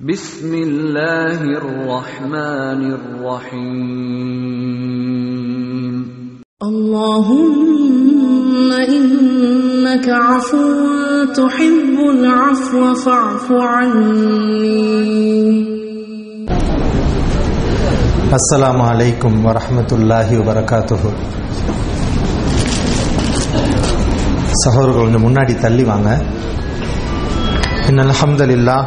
بسم الله الرحمن الرحيم اللهم إنك عفو تحب العفو فاعف عني அஸ்ஸலாமு அலைக்கும் வரஹ்மத்துல்லாஹி வபரகாத்துஹு சகோதரர்கள் கொஞ்சம் முன்னாடி தள்ளி வாங்க இன்னல் அல்ஹம்துலில்லாஹ்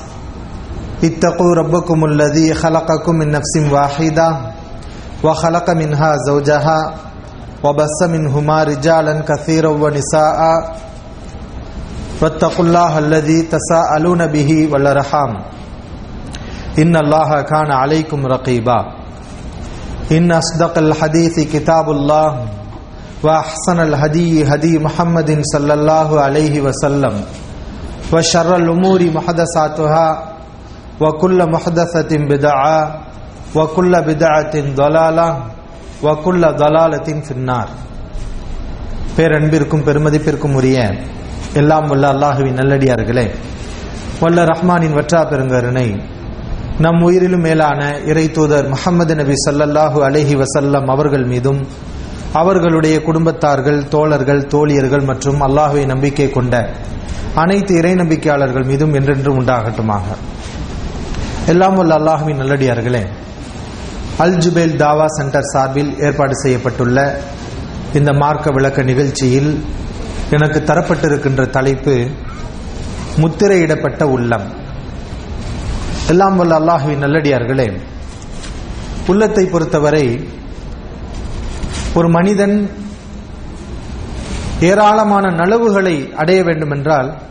اتقوا ربكم الذي خلقكم من نفس واحده وخلق منها زوجها وبث منهما رجالا كثيرا ونساء واتقوا الله الذي تساءلون به والارحام إن الله كان عليكم رقيبا. إن أصدق الحديث كتاب الله وأحسن الهدي هدي محمد صلى الله عليه وسلم وشر الأمور محدثاتها وكل محدثة بدعة وكل بدعة ضلالة وكل ضلالة في النار பேரன்பிற்கும் பெருமதிப்பிற்கும் உரிய எல்லாம் வல்ல அல்லாஹுவின் நல்லடியார்களே வல்ல ரஹ்மானின் வற்றா பெருங்கருணை நம் உயிரிலும் மேலான இறை தூதர் முகமது நபி சல்லல்லாஹு அலஹி வசல்லம் அவர்கள் மீதும் அவர்களுடைய குடும்பத்தார்கள் தோழர்கள் தோழியர்கள் மற்றும் அல்லாஹுவை நம்பிக்கை கொண்ட அனைத்து இறை நம்பிக்கையாளர்கள் மீதும் என்றென்றும் உண்டாகட்டுமாக எல்லாம் உள்ள அல்லாஹுவின் நல்லடியார்களே. அல் ஜுபேல் தாவா சென்டர் சார்பில் ஏற்பாடு செய்யப்பட்டுள்ள இந்த மார்க்க விளக்க நிகழ்ச்சியில் எனக்கு தரப்பட்டிருக்கின்ற தலைப்பு முத்திரையிடப்பட்ட உள்ளம். எல்லாம் வல்ல அல்லாஹுவின் நல்லடியார்களே உள்ளத்தை பொறுத்தவரை ஒரு மனிதன் ஏராளமான நலவுகளை அடைய வேண்டுமென்றால்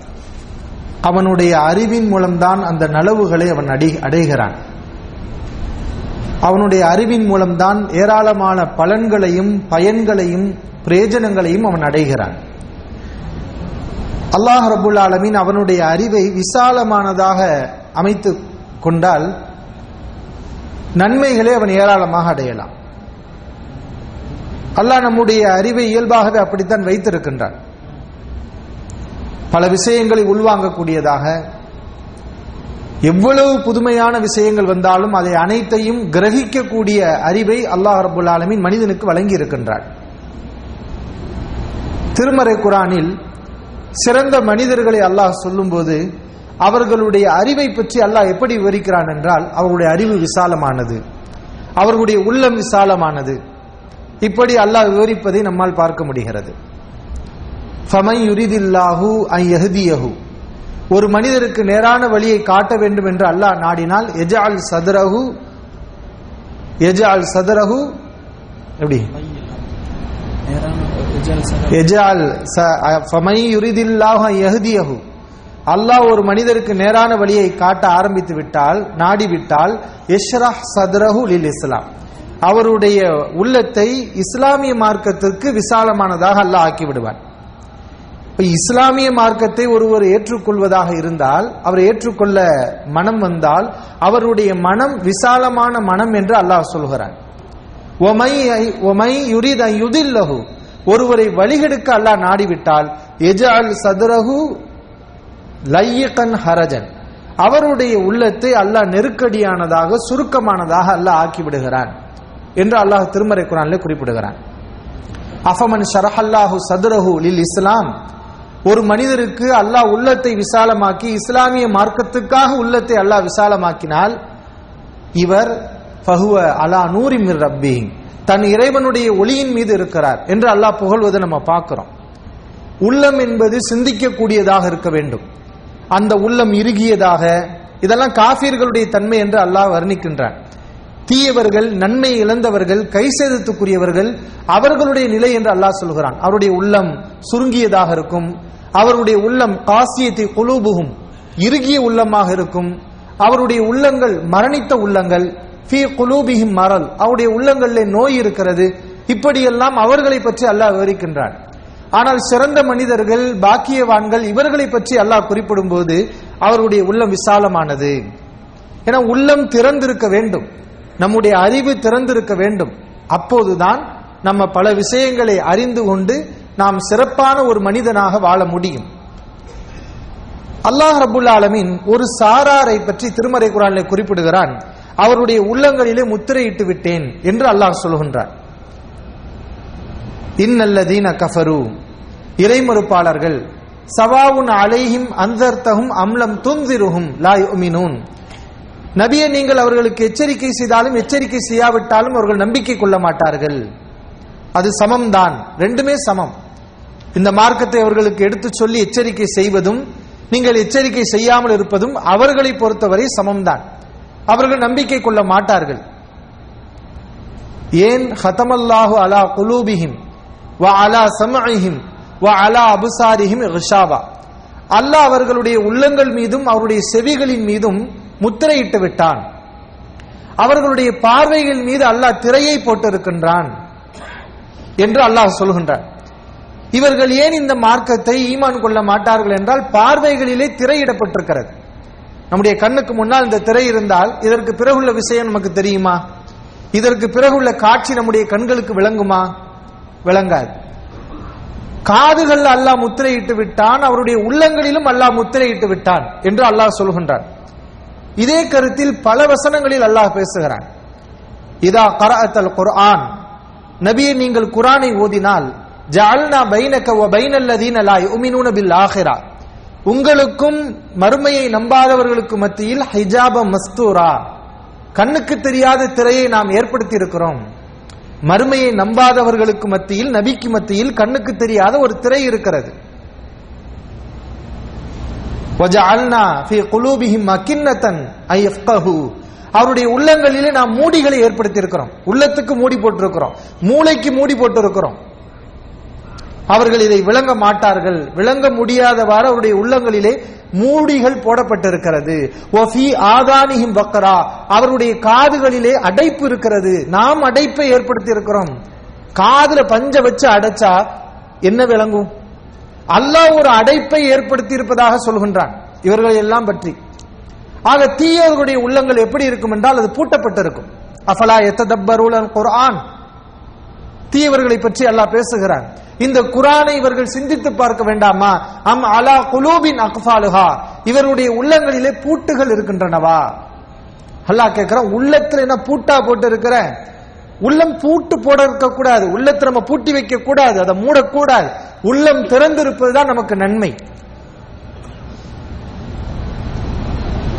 அவனுடைய அறிவின் மூலம்தான் அந்த நலவுகளை அவன் அடை அடைகிறான். அவனுடைய அறிவின் மூலம்தான் ஏராளமான பலன்களையும் பயன்களையும் பிரயோஜனங்களையும் அவன் அடைகிறான். அல்லாஹ் ரபுல் ஆலமின் அவனுடைய அறிவை விசாலமானதாக அமைத்து கொண்டால் நன்மைகளை அவன் ஏராளமாக அடையலாம். அல்லாஹ் நம்முடைய அறிவை இயல்பாகவே அப்படித்தான் வைத்திருக்கின்றான். பல விஷயங்களை உள்வாங்கக்கூடியதாக. எவ்வளவு புதுமையான விஷயங்கள் வந்தாலும் அதை அனைத்தையும் கிரகிக்கக்கூடிய அறிவை அல்லாஹ் ரபுல் ஆலமின் மனிதனுக்கு வழங்கி இருக்கின்றார் திருமறை குரானில் சிறந்த மனிதர்களை அல்லாஹ் சொல்லும்போது அவர்களுடைய அறிவை பற்றி அல்லாஹ் எப்படி விவரிக்கிறான் என்றால் அவருடைய அறிவு விசாலமானது அவர்களுடைய உள்ளம் விசாலமானது. இப்படி அல்லாஹ் விவரிப்பதை நம்மால் பார்க்க முடிகிறது. ஃபமை யுரிதில்லாஹு ஐ எஹதியஹு ஒரு மனிதருக்கு நேரான வழியை காட்ட வேண்டும் என்று அல்லாஹ் நாடினால் எஜால் சதுரஹு எஜால் சதுரஹு எப்படி? எஜால் ஃபமை அல்லாஹ் ஒரு மனிதருக்கு நேரான வழியை காட்ட ஆரம்பித்து விட்டால் நாடிவிட்டால் எஷ்ரஹ் சத்ரஹு லில் இஸ்லாம். அவருடைய உள்ளத்தை இஸ்லாமிய மார்க்கத்திற்கு விசாலமானதாக அல்லாஹ் ஆக்கி விடுவான். இப்ப இஸ்லாமிய மார்க்கத்தை ஒருவர் ஏற்றுக்கொள்வதாக இருந்தால் அவர் ஏற்றுக்கொள்ள மனம் வந்தால் அவருடைய மனம் விசாலமான மனம் என்று அல்லாஹ் சொல்கிறான். ஒமை ஒருவரை வழிகெடுக்க அல்லாஹ் நாடிவிட்டால் எஜால் சதுரஹு லையகன் ஹரஜன். அவருடைய உள்ளத்தை அல்லாஹ் நெருக்கடியானதாக சுருக்கமானதாக அல்லாஹ் ஆக்கிவிடுகிறான் என்று அல்லாஹ் திருமறை குரான்ல குறிப்பிடுகிறான். அஃபமன் ஷரஹல்லாஹு சதுரஹு லில் இஸ்லாம். ஒரு மனிதருக்கு அல்லாஹ் உள்ளத்தை விசாலமாக்கி இஸ்லாமிய மார்க்கத்துக்காக உள்ளத்தை அல்லாஹ் விசாலமாக்கினால் இவர் ஃபஹுவ அலா நூரி மிர் ரப்பி தன் இறைவனுடைய ஒளியின் மீது இருக்கிறார் என்று அல்லாஹ் புகழ்வதை நம்ம பார்க்கிறோம். உள்ளம் என்பது சிந்திக்கக்கூடியதாக இருக்க வேண்டும். அந்த உள்ளம் இறுகியதாக இதெல்லாம் காஃபியர்களுடைய தன்மை என்று அல்லாஹ் வர்ணிக்கின்றான். தீயவர்கள் நன்மை இழந்தவர்கள் கை சேதத்துக்குரியவர்கள் அவர்களுடைய நிலை என்று அல்லாஹ் சொல்கிறான். அவருடைய உள்ளம் சுருங்கியதாக இருக்கும். அவருடைய உள்ளம் காசியத்தை குலூபுகும். இறுகிய உள்ளமாக இருக்கும். அவருடைய உள்ளங்கள் மரணித்த உள்ளங்கள். ஃபி குலூபிஹிம் மரல். அவருடைய உள்ளங்களில் நோய் இருக்கிறது. இப்படியெல்லாம் அவர்களை பற்றி அல்லாஹ் விவரிக்கின்றான். ஆனால் சிறந்த மனிதர்கள் பாக்கியவான்கள் இவர்களை பற்றி அல்லாஹ் குறிப்பிடும் போது அவருடைய உள்ளம் விசாலமானது. ஏன்னா உள்ளம் திறந்திருக்க வேண்டும். நம்முடைய அறிவு திறந்திருக்க வேண்டும். அப்போதுதான் நம்ம பல விஷயங்களை அறிந்து கொண்டு நாம் சிறப்பான ஒரு மனிதனாக வாழ முடியும். அல்லாஹ் ரபுல் ஆலமின் ஒரு சாராரை பற்றி திருமறை குரானில் குறிப்பிடுகிறான். அவருடைய உள்ளங்களிலே முத்திரையிட்டு விட்டேன் என்று அல்லாஹ் சொல்கின்றார். இன்னல்லதீன கஃபரு. இறைமறுப்பாளர்கள் சவாவுன் அலைஹிம் அந்தர்த்தகும் அம்லம் துந்திருகும் லாய் உமினூன் நபியை நீங்கள் அவர்களுக்கு எச்சரிக்கை செய்தாலும் எச்சரிக்கை செய்யாவிட்டாலும் அவர்கள் நம்பிக்கை கொள்ள மாட்டார்கள். அது சமம்தான். ரெண்டுமே சமம். இந்த மார்க்கத்தை அவர்களுக்கு எடுத்துச் சொல்லி எச்சரிக்கை செய்வதும் நீங்கள் எச்சரிக்கை செய்யாமல் இருப்பதும் அவர்களை பொறுத்தவரை சமம்தான். அவர்கள் நம்பிக்கை கொள்ள மாட்டார்கள். ஏன்? ஹதமல்லாஹு அலா குலூபிஹிம் வ அலா சமஹிம் வ அலா அபுசாரிஹிம் ரிஷாவா அல்லாஹ் அவர்களுடைய உள்ளங்கள் மீதும் அவருடைய செவிகளின் மீதும் முத்திரையிட்டு விட்டான். அவர்களுடைய பார்வைகள் மீது அல்லாஹ் திரையை போட்டிருக்கின்றான். என்று அல்லாஹ் சொல்கின்றார். இவர்கள் ஏன் இந்த மார்க்கத்தை ஈமான் கொள்ள மாட்டார்கள் என்றால் பார்வைகளிலே திரையிடப்பட்டிருக்கிறது. நம்முடைய கண்ணுக்கு முன்னால் இந்த திரை இருந்தால் இதற்கு பிறகுள்ள விஷயம் நமக்கு தெரியுமா? இதற்கு பிறகுள்ள காட்சி நம்முடைய கண்களுக்கு விளங்குமா? விளங்காது. காதுகள் அல்லாஹ் முத்திரையிட்டு விட்டான் அவருடைய உள்ளங்களிலும் அல்லாஹ் முத்திரையிட்டு விட்டான் என்று அல்லாஹ் சொல்கின்றான். இதே கருத்தில் பல வசனங்களில் அல்லாஹ் பேசுகிறான். இதா கராத்தல் குர்ஆன் நபியை நீங்கள் குரானை ஓதினால் ஜஅல்னா பைனக வ பைனல்லதீன லா யுமினூன பில் ஆஹிரா உங்களுக்கும் மறுமையை நம்பாதவர்களுக்கு மத்தியில் ஹிஜாப மஸ்தூரா கண்ணுக்கு தெரியாத திரையை நாம் ஏற்படுத்தி இருக்கிறோம் மறுமையை நம்பாதவர்களுக்கு மத்தியில் நபிக்கு மத்தியில் கண்ணுக்கு தெரியாத ஒரு திரை இருக்கிறது وَجَعَلْنَا فِي قُلُوبِهِمْ أَكِنَّةً أَن يَفْقَهُوا அவருடைய உள்ளங்களிலே நாம் மூடிகளை ஏற்படுத்தி இருக்கிறோம் உள்ளத்துக்கு மூடி போட்டிருக்கிறோம். மூளைக்கு மூடி போட்டிருக்கிறோம். அவர்கள் இதை விளங்க மாட்டார்கள். விளங்க முடியாதவாறு அவருடைய உள்ளங்களிலே மூடிகள் போடப்பட்டிருக்கிறது. ஒஃபி ஆதானிஹிம் வக்கரா அவருடைய காதுகளிலே அடைப்பு இருக்கிறது. நாம் அடைப்பை ஏற்படுத்தி இருக்கிறோம் காதுல பஞ்ச வச்சு அடைச்சா என்ன விளங்கும்? அல்லாஹ் ஒரு அடைப்பை ஏற்படுத்தி இருப்பதாக சொல்கின்றான். இவர்களை எல்லாம் பற்றி. ஆக தீயவர்களுடைய உள்ளங்கள் எப்படி இருக்கும் என்றால் அது பூட்டப்பட்டிருக்கும். அஃபலா எத்ததப்பருல் குரான் தீயவர்களை பற்றி அல்லாஹ் பேசுகிறான் இந்த குரானை இவர்கள் சிந்தித்து பார்க்க வேண்டாமா? அம் அலா குலூபின் அக்ஃபாலுஹா? இவருடைய உள்ளங்களிலே பூட்டுகள் இருக்கின்றனவா? அல்லாஹ் கேட்கிறான் உள்ளத்துல என்ன பூட்டா போட்டு இருக்கிற உள்ளம் பூட்டு போட இருக்க கூடாது உள்ளத்தை நம்ம பூட்டி வைக்க கூடாது அதை மூடக்கூடாது. உள்ளம் திறந்திருப்பது தான் நமக்கு நன்மை.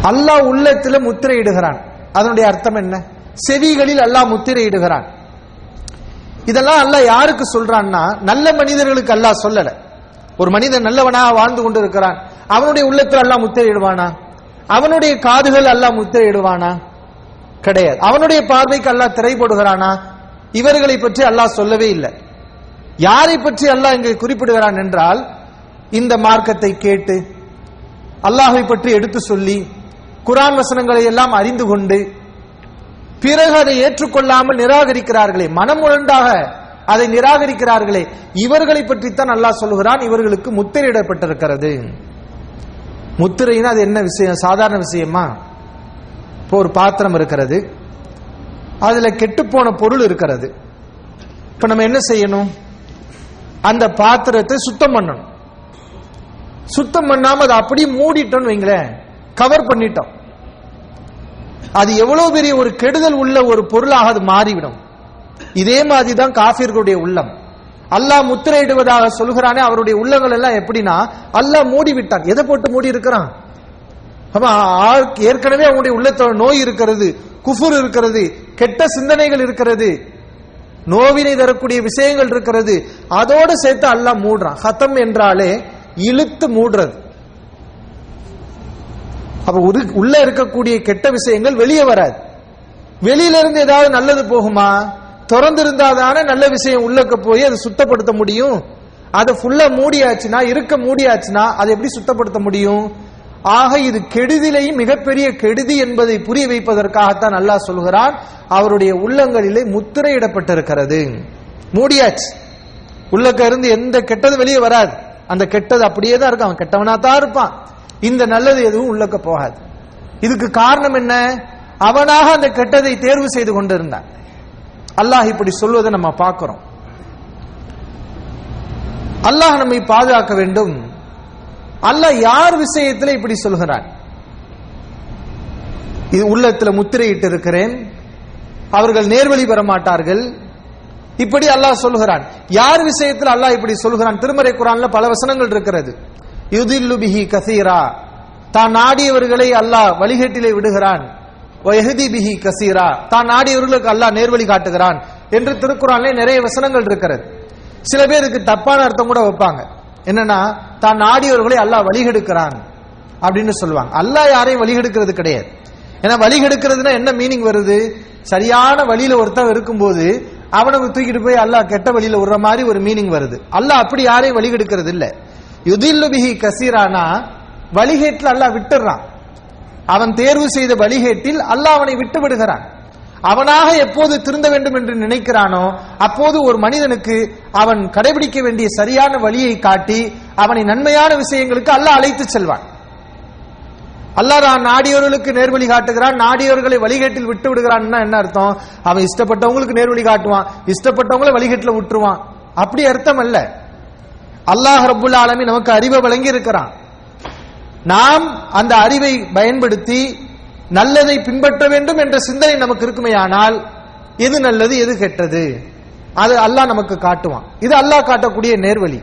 அல்லாஹ் உள்ளத்துல முத்திரையிடுகிறான். அதனுடைய அர்த்தம் என்ன? செவிகளில் அல்லாஹ் முத்திரையிடுகிறான். இதெல்லாம் அல்லாஹ் யாருக்கு சொல்றான்னா நல்ல மனிதர்களுக்கு அல்லாஹ் சொல்லல. ஒரு மனிதன் நல்லவனாக வாழ்ந்து கொண்டு இருக்கிறான் அவனுடைய உள்ளத்தில் அல்லாஹ் முத்திரையிடுவானா? அவனுடைய காதுகள் அல்லாஹ் முத்திரையிடுவானா? கிடையாது. அவனுடைய பார்வைக்கு அல்லாஹ் திரை போடுகிறானா இவர்களை பற்றி அல்லாஹ் சொல்லவே இல்லை. யாரை பற்றி அல்லாஹ் இங்கே குறிப்பிடுகிறான் என்றால் இந்த மார்க்கத்தை கேட்டு அல்லாஹை பற்றி எடுத்து சொல்லி குரான் வசனங்களை எல்லாம் அறிந்து கொண்டு பிறகு அதை ஏற்றுக்கொள்ளாமல் நிராகரிக்கிறார்களே மனம் அதை நிராகரிக்கிறார்களே இவர்களை பற்றித்தான் அல்லாஹ் சொல்கிறான் இவர்களுக்கு முத்திரையிடப்பட்டிருக்கிறது. முத்திரைன்னா அது என்ன விஷயம்? சாதாரண விஷயமா? இப்போ ஒரு பாத்திரம் இருக்கிறது அதுல கெட்டுப்போன பொருள் இருக்கிறது. இப்ப நம்ம என்ன செய்யணும்? அந்த பாத்திரத்தை சுத்தம் பண்ணணும். சுத்தம் பண்ணாம அதை அப்படியே மூடிட்டோம்னு வைங்களேன் கவர் பண்ணிட்டோம். அது எவ்வளவு பெரிய ஒரு கெடுதல் உள்ள ஒரு பொருளாக அது மாறிவிடும். இதே மாதிரி தான் காபிர்களுடைய உள்ளம். அல்லாஹ் முத்திரையிடுவதாக சொல்கிறானே அவருடைய உள்ளங்கள் எல்லாம் எப்படின்னா அல்லாஹ் மூடி விட்டான் எதை போட்டு மூடி இருக்கிறான் ஏற்கனவே அவங்களுடைய உள்ளத்தோட நோய் இருக்கிறது குஃபுர் இருக்கிறது கெட்ட சிந்தனைகள் இருக்கிறது நோவினை தரக்கூடிய விஷயங்கள் இருக்கிறது. அதோட சேர்த்து அல்லாஹ் மூடுறான். ஹத்தம் என்றாலே இழுத்து மூடுறது. அப்ப உள்ள இருக்கக்கூடிய கெட்ட விஷயங்கள் வெளியே வராது. வெளியில இருந்து ஏதாவது நல்லது போகுமா? திறந்து தானே நல்ல விஷயம் உள்ளக்க போய் அதை சுத்தப்படுத்த முடியும். அதை ஃபுல்லா மூடியாச்சுன்னா இருக்க மூடியாச்சுன்னா அதை எப்படி சுத்தப்படுத்த முடியும்? ஆக இது கெடுதிலையும் மிகப்பெரிய கெடுதி என்பதை புரிய வைப்பதற்காகத்தான் நல்லா சொல்கிறான் அவருடைய உள்ளங்களிலே முத்திரையிடப்பட்டிருக்கிறது. மூடியாச்சு. உள்ளக்க இருந்து எந்த கெட்டது வெளியே வராது. அந்த கெட்டது அப்படியே தான் இருக்கும். அவன் கெட்டவனா தான் இருப்பான். இந்த நல்லது எதுவும் உள்ளக்க போகாது. இதுக்கு காரணம் என்ன? அவனாக அந்த கெட்டதை தேர்வு செய்து கொண்டிருந்தான். அல்லாஹ் இப்படி சொல்வதை நம்ம பார்க்கிறோம். அல்லாஹ் நம்மை பாதுகாக்க வேண்டும். அல்லாஹ் யார் விஷயத்தில் இப்படி சொல்கிறான்? இது உள்ளத்தில் முத்திரையிட்டு இருக்கிறேன். அவர்கள் நேர்வழி பெற மாட்டார்கள். இப்படி அல்லாஹ் சொல்கிறான். யார் விஷயத்தில் அல்லாஹ் இப்படி சொல்கிறான்? திருமறை குரான்ல பல வசனங்கள் இருக்கிறது. யுதில்லு பிஹி கசீரா. தான் நாடியவர்களை அல்லாஹ் வழிகேட்டிலே விடுகிறான். வயஹதி பிஹி கசீரா. தான் நாடியவர்களுக்கு அல்லாஹ் நேர்வழி காட்டுகிறான் என்று திருக்குறான்லே நிறைய வசனங்கள் இருக்கிறது. சில பேருக்கு தப்பான அர்த்தம் கூட வைப்பாங்க. என்னன்னா தான் நாடியவர்களை அல்லாஹ் வழிகெடுக்கிறான் அப்படின்னு சொல்லுவாங்க. அல்லாஹ் யாரையும் வழிகெடுக்கிறது கிடையாது. ஏன்னா வழிகெடுக்கிறதுனா என்ன மீனிங் வருது? சரியான வழியில ஒருத்தன் இருக்கும்போது அவனை தூக்கிட்டு போய் அல்லாஹ் கெட்ட வழியில விடுற மாதிரி ஒரு மீனிங் வருது. அல்லாஹ் அப்படி யாரையும் வழிகெடுக்கிறது இல்லை யுதில்லு பிஹி கசீரானா வழிகேட்டில் அல்லாஹ் விட்டுறான். அவன் தேர்வு செய்த வழிகேட்டில் அல்லாஹ் அவனை விட்டு விடுகிறான். அவனாக எப்போது திருந்த வேண்டும் என்று நினைக்கிறானோ அப்போது ஒரு மனிதனுக்கு அவன் கடைபிடிக்க வேண்டிய சரியான வழியை காட்டி அவனை நன்மையான விஷயங்களுக்கு அல்லாஹ் அழைத்து செல்வான். அல்லாஹ் நான் நாடியோர்களுக்கு நேர்வழி காட்டுகிறான். நாடியோர்களை வழிகேட்டில் விட்டு விடுகிறான்னா என்ன அர்த்தம்? அவன் இஷ்டப்பட்டவங்களுக்கு நேர்வழி காட்டுவான். இஷ்டப்பட்டவங்களை வழிகேட்டில் விட்டுருவான். அப்படி அர்த்தம் அல்ல. அல்லாஹ் ரப்புல் ஆலமி நமக்கு அறிவை வழங்கி இருக்கிறான் நாம் அந்த அறிவை பயன்படுத்தி நல்லதை பின்பற்ற வேண்டும் என்ற சிந்தனை நமக்கு இருக்குமேயானால் எது நல்லது எது கெட்டது? அது அல்லாஹ் நமக்கு காட்டுவான். இது அல்லாஹ் காட்டக்கூடிய நேர்வழி.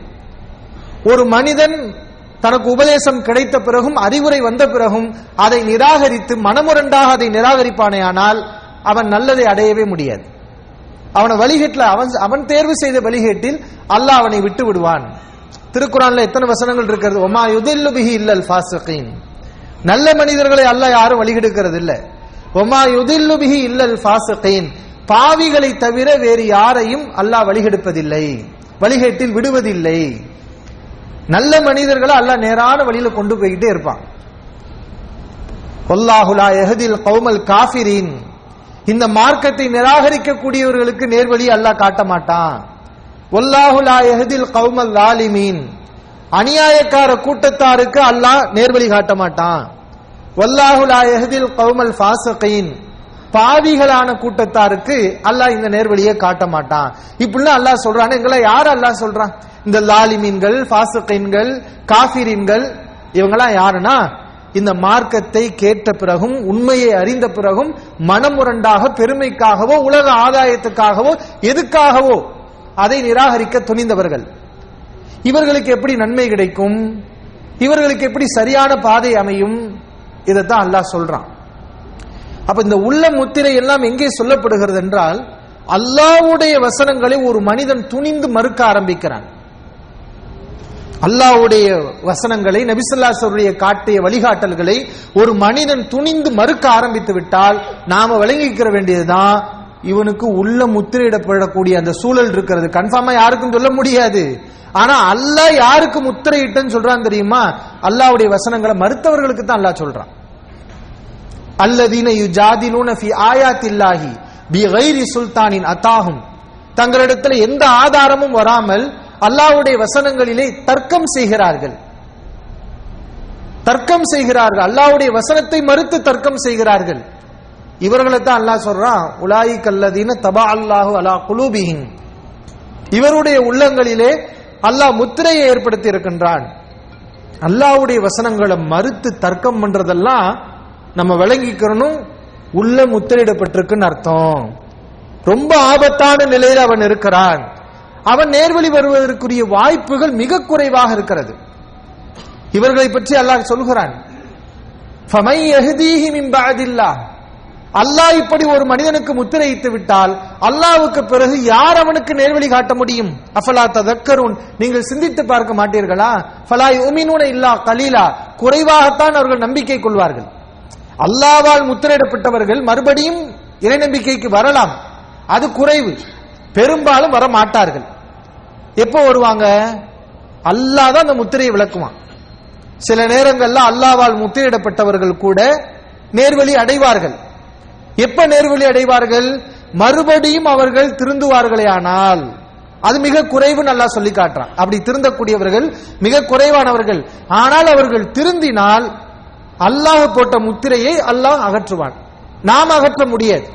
ஒரு மனிதன் தனக்கு உபதேசம் கிடைத்த பிறகும் அறிவுரை வந்த பிறகும் அதை நிராகரித்து மனமுரண்டாக அதை நிராகரிப்பானேயானால் அவன் நல்லதை அடையவே முடியாது. அவனை வழிகேட்டில் அவன் அவன் தேர்வு செய்த வழிகேட்டில் அல்லாஹ் அவனை விட்டு விடுவான் திருக்குறான்ல எத்தனை வசனங்கள் இருக்கிறது? ஒமா யுதில்லு பிஹி இல்லல் ஃபாசிகீன். நல்ல மனிதர்களை அல்லாஹ் யாரும் வழிகெடுக்கிறது இல்ல ஒமா யுதில்லு பிஹி இல்லல் ஃபாசிகீன். பாவிகளை தவிர வேறு யாரையும் அல்லாஹ் வழிகெடுப்பதில்லை. வழிகேட்டில் விடுவதில்லை. நல்ல மனிதர்களை அல்லாஹ் நேரான வழியில கொண்டு போய்கிட்டே இருப்பான். ஒல்லாஹுலா எஹதில் கௌமல் காஃபிரின். இந்த மார்க்கத்தை நிராகரிக்கக்கூடியவர்களுக்கு நேர்வழி அல்லாஹ் காட்ட மாட்டான். ஒல்லாஹுலா எஹதில் கௌமல் லாலிமீன் அநியாயக்கார கூட்டத்தாருக்கு அல்லாஹ் நேர்வழி காட்ட மாட்டான். ஒல்லாஹுலா எஹதில் கௌமல் ஃபாசகீன் பாவிகளான கூட்டத்தாருக்கு அல்லாஹ் இந்த நேர்வழியை காட்ட மாட்டான். இப்படிலாம் அல்லாஹ் சொல்றான் எங்களை யார் அல்லாஹ் சொல்றான்? இந்த லாலிமீன்கள் ஃபாசகீன்கள் காஃபிரின்கள் இவங்கெல்லாம் யாருன்னா இந்த மார்க்கத்தை கேட்ட பிறகும் உண்மையை அறிந்த பிறகும் மனமுரண்டாக பெருமைக்காகவோ உலக ஆதாயத்துக்காகவோ எதுக்காகவோ அதை நிராகரிக்க துணிந்தவர்கள். இவர்களுக்கு எப்படி நன்மை கிடைக்கும்? இவர்களுக்கு எப்படி சரியான பாதை அமையும்? இதைத்தான் அல்லாஹ் சொல்றான். அப்ப இந்த உள்ள முத்திரை எல்லாம் எங்கே சொல்லப்படுகிறது என்றால் அல்லாவுடைய வசனங்களை ஒரு மனிதன் துணிந்து மறுக்க ஆரம்பிக்கிறான். அல்லாஹ்வுடைய வசனங்களை நபிசல்லாசருடைய காட்டிய வழிகாட்டல்களை ஒரு மனிதன் துணிந்து மறுக்க ஆரம்பித்து விட்டால் நாம விளங்கிக்கிற வேண்டியதுதான் இவனுக்கு உள்ள முத்திரையிடப்படக்கூடிய அந்த சூழல் இருக்கிறது. கன்ஃபார்மா யாருக்கும் சொல்ல முடியாது. ஆனா அல்லாஹ் யாருக்கு முத்திரையிட்டன்னு சொல்றான் தெரியுமா? அல்லாவுடைய வசனங்களை மறுத்தவர்களுக்கு தான் அல்லாஹ் சொல்றான். அல்லதீன யுஜாதிலூன ஃபி ஆயாத்தில்லாஹி பி கைரி சுல்தானின் அத்தாகும் தங்களிடத்துல எந்த ஆதாரமும் வராமல் அல்லாஹ்வுடைய வசனங்களிலே தர்க்கம் செய்கிறார்கள். தர்க்கம் செய்கிறார்கள். அல்லாஹ்வுடைய வசனத்தை மறுத்து தர்க்கம் செய்கிறார்கள். இவர்களை தான் அல்லாஹ் சொல்றான் உலாயி கல்லதீன தபா அல்லாஹு அலா குலூபிஹின் இவருடைய உள்ளங்களிலே அல்லாஹ் முத்திரையை ஏற்படுத்தி இருக்கின்றான். அல்லாஹ்வுடைய வசனங்களை மறுத்து தர்க்கம் பண்றதெல்லாம் நம்ம விளங்கிக்கிறனும் உள்ள முத்திரையிடப்பட்டிருக்குன்னு அர்த்தம். ரொம்ப ஆபத்தான நிலையில் அவன் இருக்கிறான். அவன் நேர்வழி வருவதற்குரிய வாய்ப்புகள் மிக குறைவாக இருக்கிறது. இவர்களை பற்றி அல்லாஹ் சொல்கிறான் ஃபமை அல்லாஹ் இப்படி ஒரு மனிதனுக்கு முத்திரையிட்டு விட்டால் அல்லாவுக்கு பிறகு யார் அவனுக்கு நேர்வழி காட்ட முடியும்? அஃபலா ததக்கருன். நீங்கள் சிந்தித்து பார்க்க மாட்டீர்களா? ஃபலாய் யுமினூன இல்லா கலீலா. குறைவாகத்தான் அவர்கள் நம்பிக்கை கொள்வார்கள். அல்லாவால் முத்திரையிடப்பட்டவர்கள் மறுபடியும் இறை நம்பிக்கைக்கு வரலாம். அது குறைவு. பெரும்பாலும் வர மாட்டார்கள் எப்போ வருவாங்க? அல்லாஹ் தான் அந்த முத்திரையை விளக்குவான். சில நேரங்கள்ல அல்லாவால் முத்திரையிடப்பட்டவர்கள் கூட நேர்வழி அடைவார்கள். எப்ப நேர்வழி அடைவார்கள்? மறுபடியும் அவர்கள் திருந்துவார்களே ஆனால் அது மிக குறைவு நல்லா சொல்லி காட்டுறான். அப்படி திருந்தக்கூடியவர்கள் மிக குறைவானவர்கள். ஆனால் அவர்கள் திருந்தினால் அல்லாஹ் போட்ட முத்திரையை அல்லாஹ் அகற்றுவான். நாம் அகற்ற முடியாது.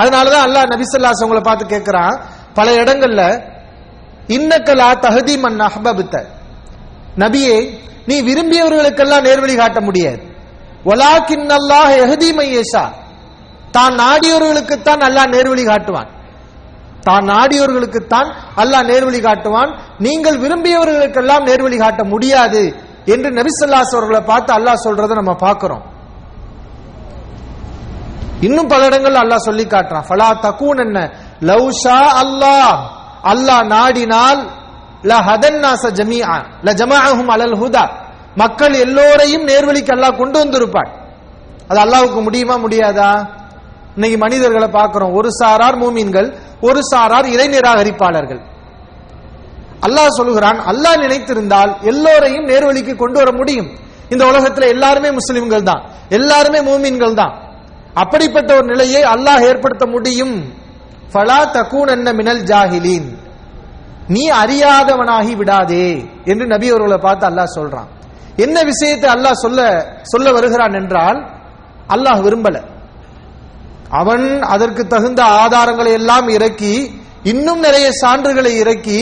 அதனாலதான் அல்லாஹ் நபிசல்லாஸ் உங்களை பார்த்து கேட்கிறான். பல இடங்கள்ல இன்னக்கலா தகுதி மன் அஹ்பபித்த. நபியே நீ விரும்பியவர்களுக்கெல்லாம் நேர்வழி காட்ட முடியாது. ஒலாக்கின் அல்லாஹ் எஹதி மையேஷா தான் நாடியவர்களுக்குத்தான் அல்லாஹ் நேர்வழி காட்டுவான். தான் நாடியவர்களுக்குத்தான் அல்லாஹ் நேர்வழி காட்டுவான். நீங்கள் விரும்பியவர்களுக்கெல்லாம் நேர்வழி காட்ட முடியாது என்று நபிசல்லாஸ் அவர்களை பார்த்து அல்லாஹ் சொல்றதை நம்ம பார்க்கிறோம். இன்னும் பல இடங்கள் அல்லாஹ் சொல்லி காட்டுறான். ஃபலா தக்கூன் என்ன லவ்ஷா அல்லாஹ். அல்லாஹ் நாடினால் ல ஹதன்னாச ஜமீஆ ல ஜமாஅஹும் அலல் ஹுதா. மக்கள் எல்லோரையும் நேர்வழிக்கு அல்லாஹ் கொண்டு வந்திருப்பான் அது அல்லாஹ்வுக்கு முடியுமா முடியாதா? இன்னைக்கு மனிதர்களை பார்க்கிறோம். ஒரு சாரார் மூமீன்கள் ஒரு சாரார் இறை நிராகரிப்பாளர்கள். அல்லாஹ் சொல்லுகிறான் அல்லாஹ் நினைத்திருந்தால் எல்லோரையும் நேர்வழிக்கு கொண்டு வர முடியும். இந்த உலகத்துல எல்லாருமே முஸ்லிம்கள் தான் எல்லாருமே மூமீன்கள் தான் அப்படிப்பட்ட ஒரு நிலையை அல்லாஹ் ஏற்படுத்த முடியும். ஃபலா தக்கூன் மினல் ஜாஹிலீன். நீ அறியாதவனாகி விடாதே என்று நபி அவர்களை பார்த்து அல்லாஹ் சொல்றான். என்ன விஷயத்தை அல்லாஹ் சொல்ல சொல்ல வருகிறான் என்றால் அல்லாஹ் விரும்பல. அவன் அதற்கு தகுந்த ஆதாரங்களை எல்லாம் இறக்கி இன்னும் நிறைய சான்றுகளை இறக்கி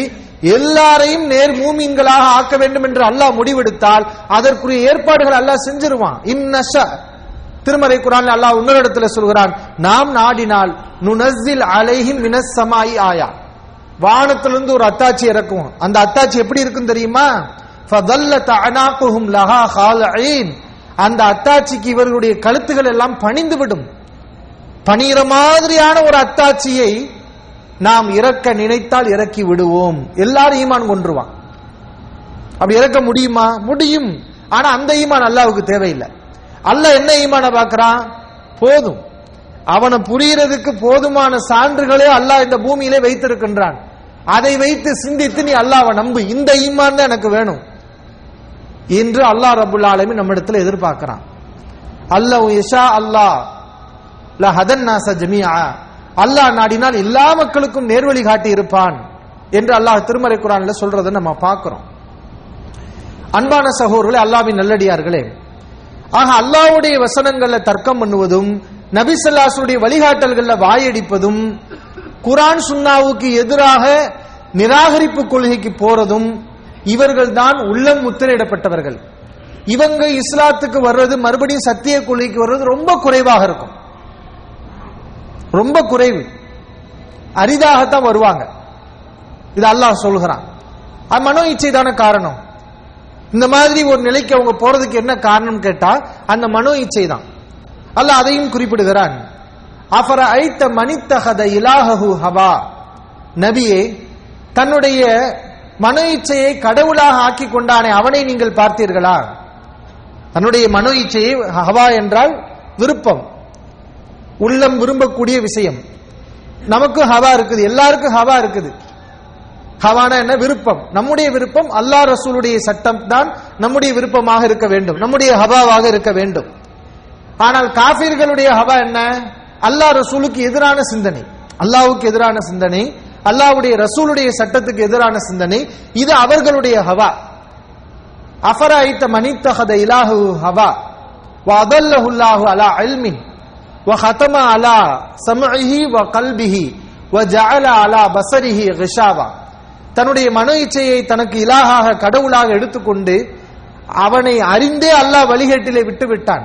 எல்லாரையும் நேர் மூமீன்களாக ஆக்க வேண்டும் என்று அல்லாஹ் முடிவெடுத்தால் அதற்குரிய ஏற்பாடுகள் அல்லாஹ் செஞ்சிருவான். இன்னஷ திருமறை குரான் அல்லாஹ் இன்னொரு இடத்துல சொல்கிறான் நாம் நாடினால் நுனஸில் அலைஹி மினஸ் சமாயி ஆயா. வானத்திலிருந்து ஒரு அத்தாச்சி இறக்கும். அந்த அத்தாச்சி எப்படி இருக்கும் தெரியுமா? ஃபதல்ல தஅனாகுஹும் லஹா ஹாலின். அந்த அத்தாட்சிக்கு இவர்களுடைய கழுத்துகள் எல்லாம் பணிந்து விடும். பணிகிற மாதிரியான ஒரு அத்தாட்சியை நாம் இறக்க நினைத்தால் இறக்கி விடுவோம். எல்லாரும் ஈமான் கொன்றுவான். அப்படி இறக்க முடியுமா? முடியும். ஆனா அந்த ஈமான் அல்லாவுக்கு தேவையில்லை. அல்ல என்ன ஈமான பார்க்கறான்? போதும். அவனை புரியறதுக்கு போதுமான சான்றுகளே அல்லாஹ் இந்த பூமியிலே வைத்திருக்கின்றான். அதை வைத்து சிந்தித்து நீ அல்லாவை நம்பு. இந்த ஈமான் தான் எனக்கு வேணும். என்று அல்லாஹ் ரபுல் ஆலமி நம்ம இடத்துல எதிர்பார்க்கிறான். அல்லாஹ் இஷா அல்லாஹ் ல ஹதன் நாச ஜமியா அல்லாஹ் நாடினால் எல்லா மக்களுக்கும் நேர்வழி காட்டி இருப்பான் என்று அல்லாஹ் திருமறை குரான்ல சொல்றதை நம்ம பார்க்கிறோம். அன்பான சகோதரர்களே அல்லாவின் நல்லடியார்களே ஆக அல்லாஹ்வுடைய வசனங்கள்ல தர்க்கம் பண்ணுவதும் நபிசல்லாசுடைய வழிகாட்டல்கள்ல வாயடிப்பதும் குரான் சுன்னாவுக்கு எதிராக நிராகரிப்பு கொள்கைக்கு போறதும் இவர்கள் தான் உள்ளம் முத்திரையிடப்பட்டவர்கள். இவங்க இஸ்லாத்துக்கு வர்றது மறுபடியும் சத்திய கொள்கைக்கு வர்றது ரொம்ப குறைவாக இருக்கும். ரொம்ப குறைவு. அரிதாகத்தான் வருவாங்க. இது அல்லாஹ் சொல்கிறான். மனோ இச்சைதான காரணம். இந்த மாதிரி ஒரு நிலைக்கு அவங்க போறதுக்கு என்ன காரணம் கேட்டா அந்த மனோ இச்சை தான் அல்ல அதையும் குறிப்பிடுகிறான். அஃபர ஐத்த மணித்தகத இலாஹு ஹவா நபியே தன்னுடைய மனோ இச்சையை கடவுளாக ஆக்கி கொண்டானே அவனை நீங்கள் பார்த்தீர்களா? தன்னுடைய மனோ இச்சையை ஹவா என்றால் விருப்பம். உள்ளம் விரும்பக்கூடிய விஷயம். நமக்கு ஹவா இருக்குது எல்லாருக்கும் ஹவா இருக்குது. ஹவானா என்ன விருப்பம் நம்முடைய விருப்பம் அல்லாஹ் ரசூலுடைய சட்டம் தான் நம்முடைய விருப்பமாக இருக்க வேண்டும் நம்முடைய ஹவாவாக இருக்க வேண்டும் ஆனால் காஃபிர்களுடைய ஹவா என்ன அல்லாஹ் ரசூலுக்கு எதிரான சிந்தனை அல்லாஹ்வுக்கு எதிரான சிந்தனை அல்லாஹ்வுடைய ரசூலுடைய சட்டத்துக்கு எதிரான சிந்தனை இது அவர்களுடைய ஹவா அஃபர ஐத்த மனித்தகத இலாஹு ஹவா வதல்லஹுல்லாஹு அலா இல்மின் وختم على سمعه وقلبه وجعل على بصره غشاوة தன்னுடைய மனோ இச்சையை தனக்கு இலாகாக கடவுளாக எடுத்துக்கொண்டு அவனை அறிந்தே அல்லாஹ் வழிகேட்டிலே விட்டு விட்டான்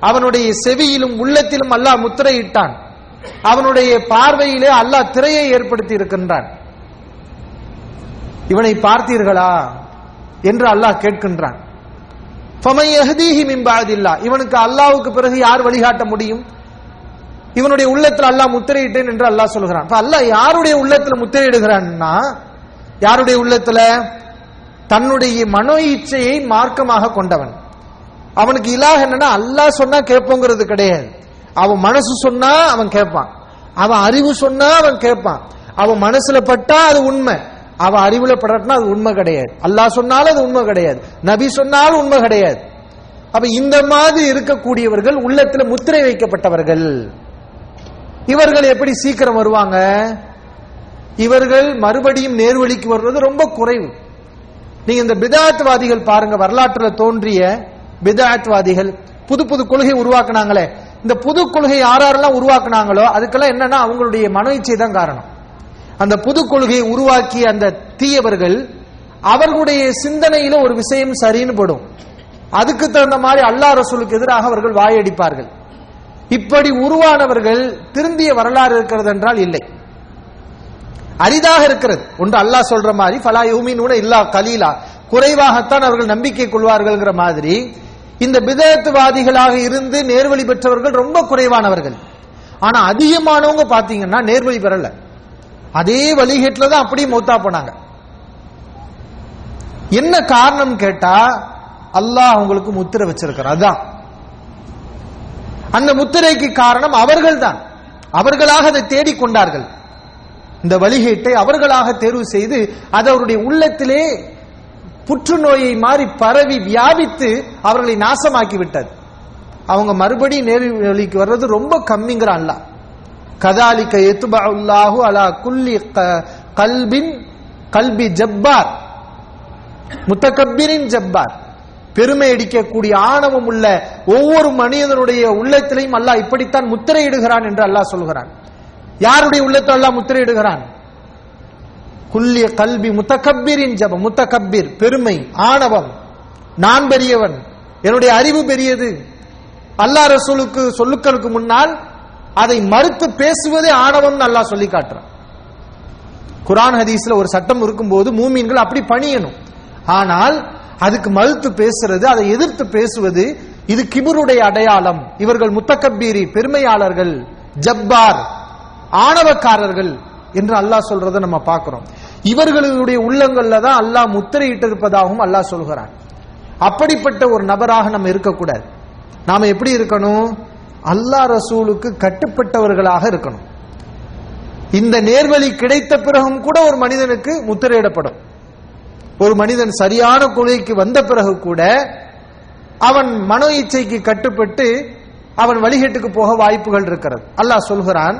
அவனுடைய செவியிலும் உள்ளத்திலும் அல்லாஹ் முத்திரையிட்டான். அவனுடைய பார்வையிலே அல்லாஹ் திரையை ஏற்படுத்தி இருக்கின்றான். இவனை பார்த்தீர்களா என்று அல்லாஹ் கேட்கின்றான். இவனுக்கு அல்லாவுக்கு பிறகு யார் வழிகாட்ட முடியும்? இவனுடைய உள்ளத்தில் அல்லாஹ் முத்திரையிட்டேன் என்று அல்லாஹ் சொல்கிறான். அல்லாஹ் யாருடைய உள்ளத்தில் முத்திரையிடுகிறான்னா யாருடைய உள்ளத்துல? தன்னுடைய மனோ இச்சையை மார்க்கமாக கொண்டவன். அவனுக்கு இலாக என்னன்னா அல்லாஹ் சொன்னா கேட்போங்கிறது கிடையாது. அவன் மனசு சொன்னா அவன் கேட்பான் அவன் அறிவு சொன்னா அவன் கேட்பான் அவன் மனசுல பட்டா அது உண்மை. அவ அறிவுல படட்டினா அது உண்மை கிடையாது. அல்லாஹ் சொன்னாலும் அது உண்மை கிடையாது. நபி சொன்னாலும் உண்மை கிடையாது. அப்ப இந்த மாதிரி இருக்கக்கூடியவர்கள் உள்ளத்துல முத்திரை வைக்கப்பட்டவர்கள். இவர்கள் எப்படி சீக்கிரம் வருவாங்க? இவர்கள் மறுபடியும் நேர்வழிக்கு வருவது ரொம்ப குறைவு. நீங்க இந்த பிதாத்வாதிகள் பாருங்க வரலாற்றில் தோன்றிய பிதாத்வாதிகள் புது புது கொள்கை உருவாக்குனாங்களே. இந்த புது கொள்கை யாரெல்லாம் உருவாக்குனாங்களோ அதுக்கெல்லாம் என்னன்னா அவங்களுடைய மன இச்சை தான் காரணம். அந்த புது கொள்கையை உருவாக்கிய அந்த தீயவர்கள் அவர்களுடைய சிந்தனையில ஒரு விஷயம் சரின்னு படும். அதுக்கு தகுந்த மாதிரி அல்லாஹ் ரசூலுக்கு எதிராக அவர்கள் வாயடிப்பார்கள். இப்படி உருவானவர்கள் திருந்திய வரலாறு இருக்கிறது என்றால் இல்லை. அரிதாக இருக்கிறது. ஒன்று அல்லாஹ் சொல்ற மாதிரி ஃபலா யூமினூன இல்லா கலீலா. குறைவாகத்தான் அவர்கள் நம்பிக்கை கொள்வார்கள்ங்கிற மாதிரி இந்த பிதத்துவாதிகளாக இருந்து நேர்வழி பெற்றவர்கள் ரொம்ப குறைவானவர்கள். ஆனா அதிகமானவங்க பாத்தீங்கன்னா நேர்வழி பெறல. அதே வழிகேட்டில் தான் அப்படியே மௌத்தா போனாங்க. என்ன காரணம் கேட்டா அல்லாஹ் அவங்களுக்கு முத்திரை வச்சிருக்கிறார். அதான். அந்த முத்திரைக்கு காரணம் அவர்கள் தான் அவர்களாக அதை தேடிக்கொண்டார்கள். இந்த வழிகேட்டை அவர்களாக தேர்வு செய்து அது அவருடைய உள்ளத்திலே புற்றுநோயை மாறி பரவி வியாபித்து அவர்களை நாசமாக்கி விட்டது அவங்க மறுபடியும் நேர்வழிக்கு வர்றது ரொம்ப கம்மிங்கிறான் அல்லாஹ் கதாலிக்க எத்துபா உல்லாஹு அலா குல்லி க- கல்பின் கல்பி ஜப்பார். முத்தகப்பிரின் ஜப்பார். பெருமை அடிக்கக்கூடிய ஆணவம் உள்ள ஒவ்வொரு மனிதனுடைய உள்ளத்திலையும் அல்லாஹ் இப்படித்தான் முத்திரையிடுகிறான் என்று அல்லாஹ் சொல்கிறான். யாருடைய உள்ளத்தை எல்லாம் முத்திரையிடுகிறான்? குல்லிய கல்வி முத்தகப்பிரின் ஜபம். முத்தகப்பிர் பெருமை ஆணவம். நான் பெரியவன். என்னுடைய அறிவு பெரியது. அல்லா ரசூலுக்கு சொல்லுக்களுக்கு முன்னால் அதை மறுத்து பேசுவதே ஆணவம் அல்லாஹ் சொல்லி காட்டுறான். குரான் ஹதீஸ்ல ஒரு சட்டம் இருக்கும்போது மூமீன்கள் அப்படி பணியணும். ஆனால் அதுக்கு மறுத்து பேசுறது அதை எதிர்த்து பேசுவது இது கிபருடைய அடையாளம். இவர்கள் முத்தக்கபீரி பெருமையாளர்கள். ஜப்பார் ஆணவக்காரர்கள் என்று அல்லாஹ் சொல்றதை நம்ம பார்க்கிறோம். இவர்களுடைய உள்ளங்கள்ல தான் அல்லாஹ் முத்திரையிட்டிருப்பதாகவும் அல்லாஹ் சொல்கிறான் அப்படிப்பட்ட ஒரு நபராக நம்ம இருக்கக்கூடாது. நாம எப்படி இருக்கணும்? அல்லாஹ் ரசூலுக்கு கட்டுப்பட்டவர்களாக இருக்கணும். இந்த நேர்வழி கிடைத்த பிறகும் கூட ஒரு மனிதனுக்கு முத்திரையிடப்படும். ஒரு மனிதன் சரியான கொள்கைக்கு வந்த பிறகு கூட அவன் மனோ இச்சைக்கு கட்டுப்பட்டு அவன் வழிகேட்டுக்கு போக வாய்ப்புகள் இருக்கிறது. அல்லாஹ் சொல்கிறான்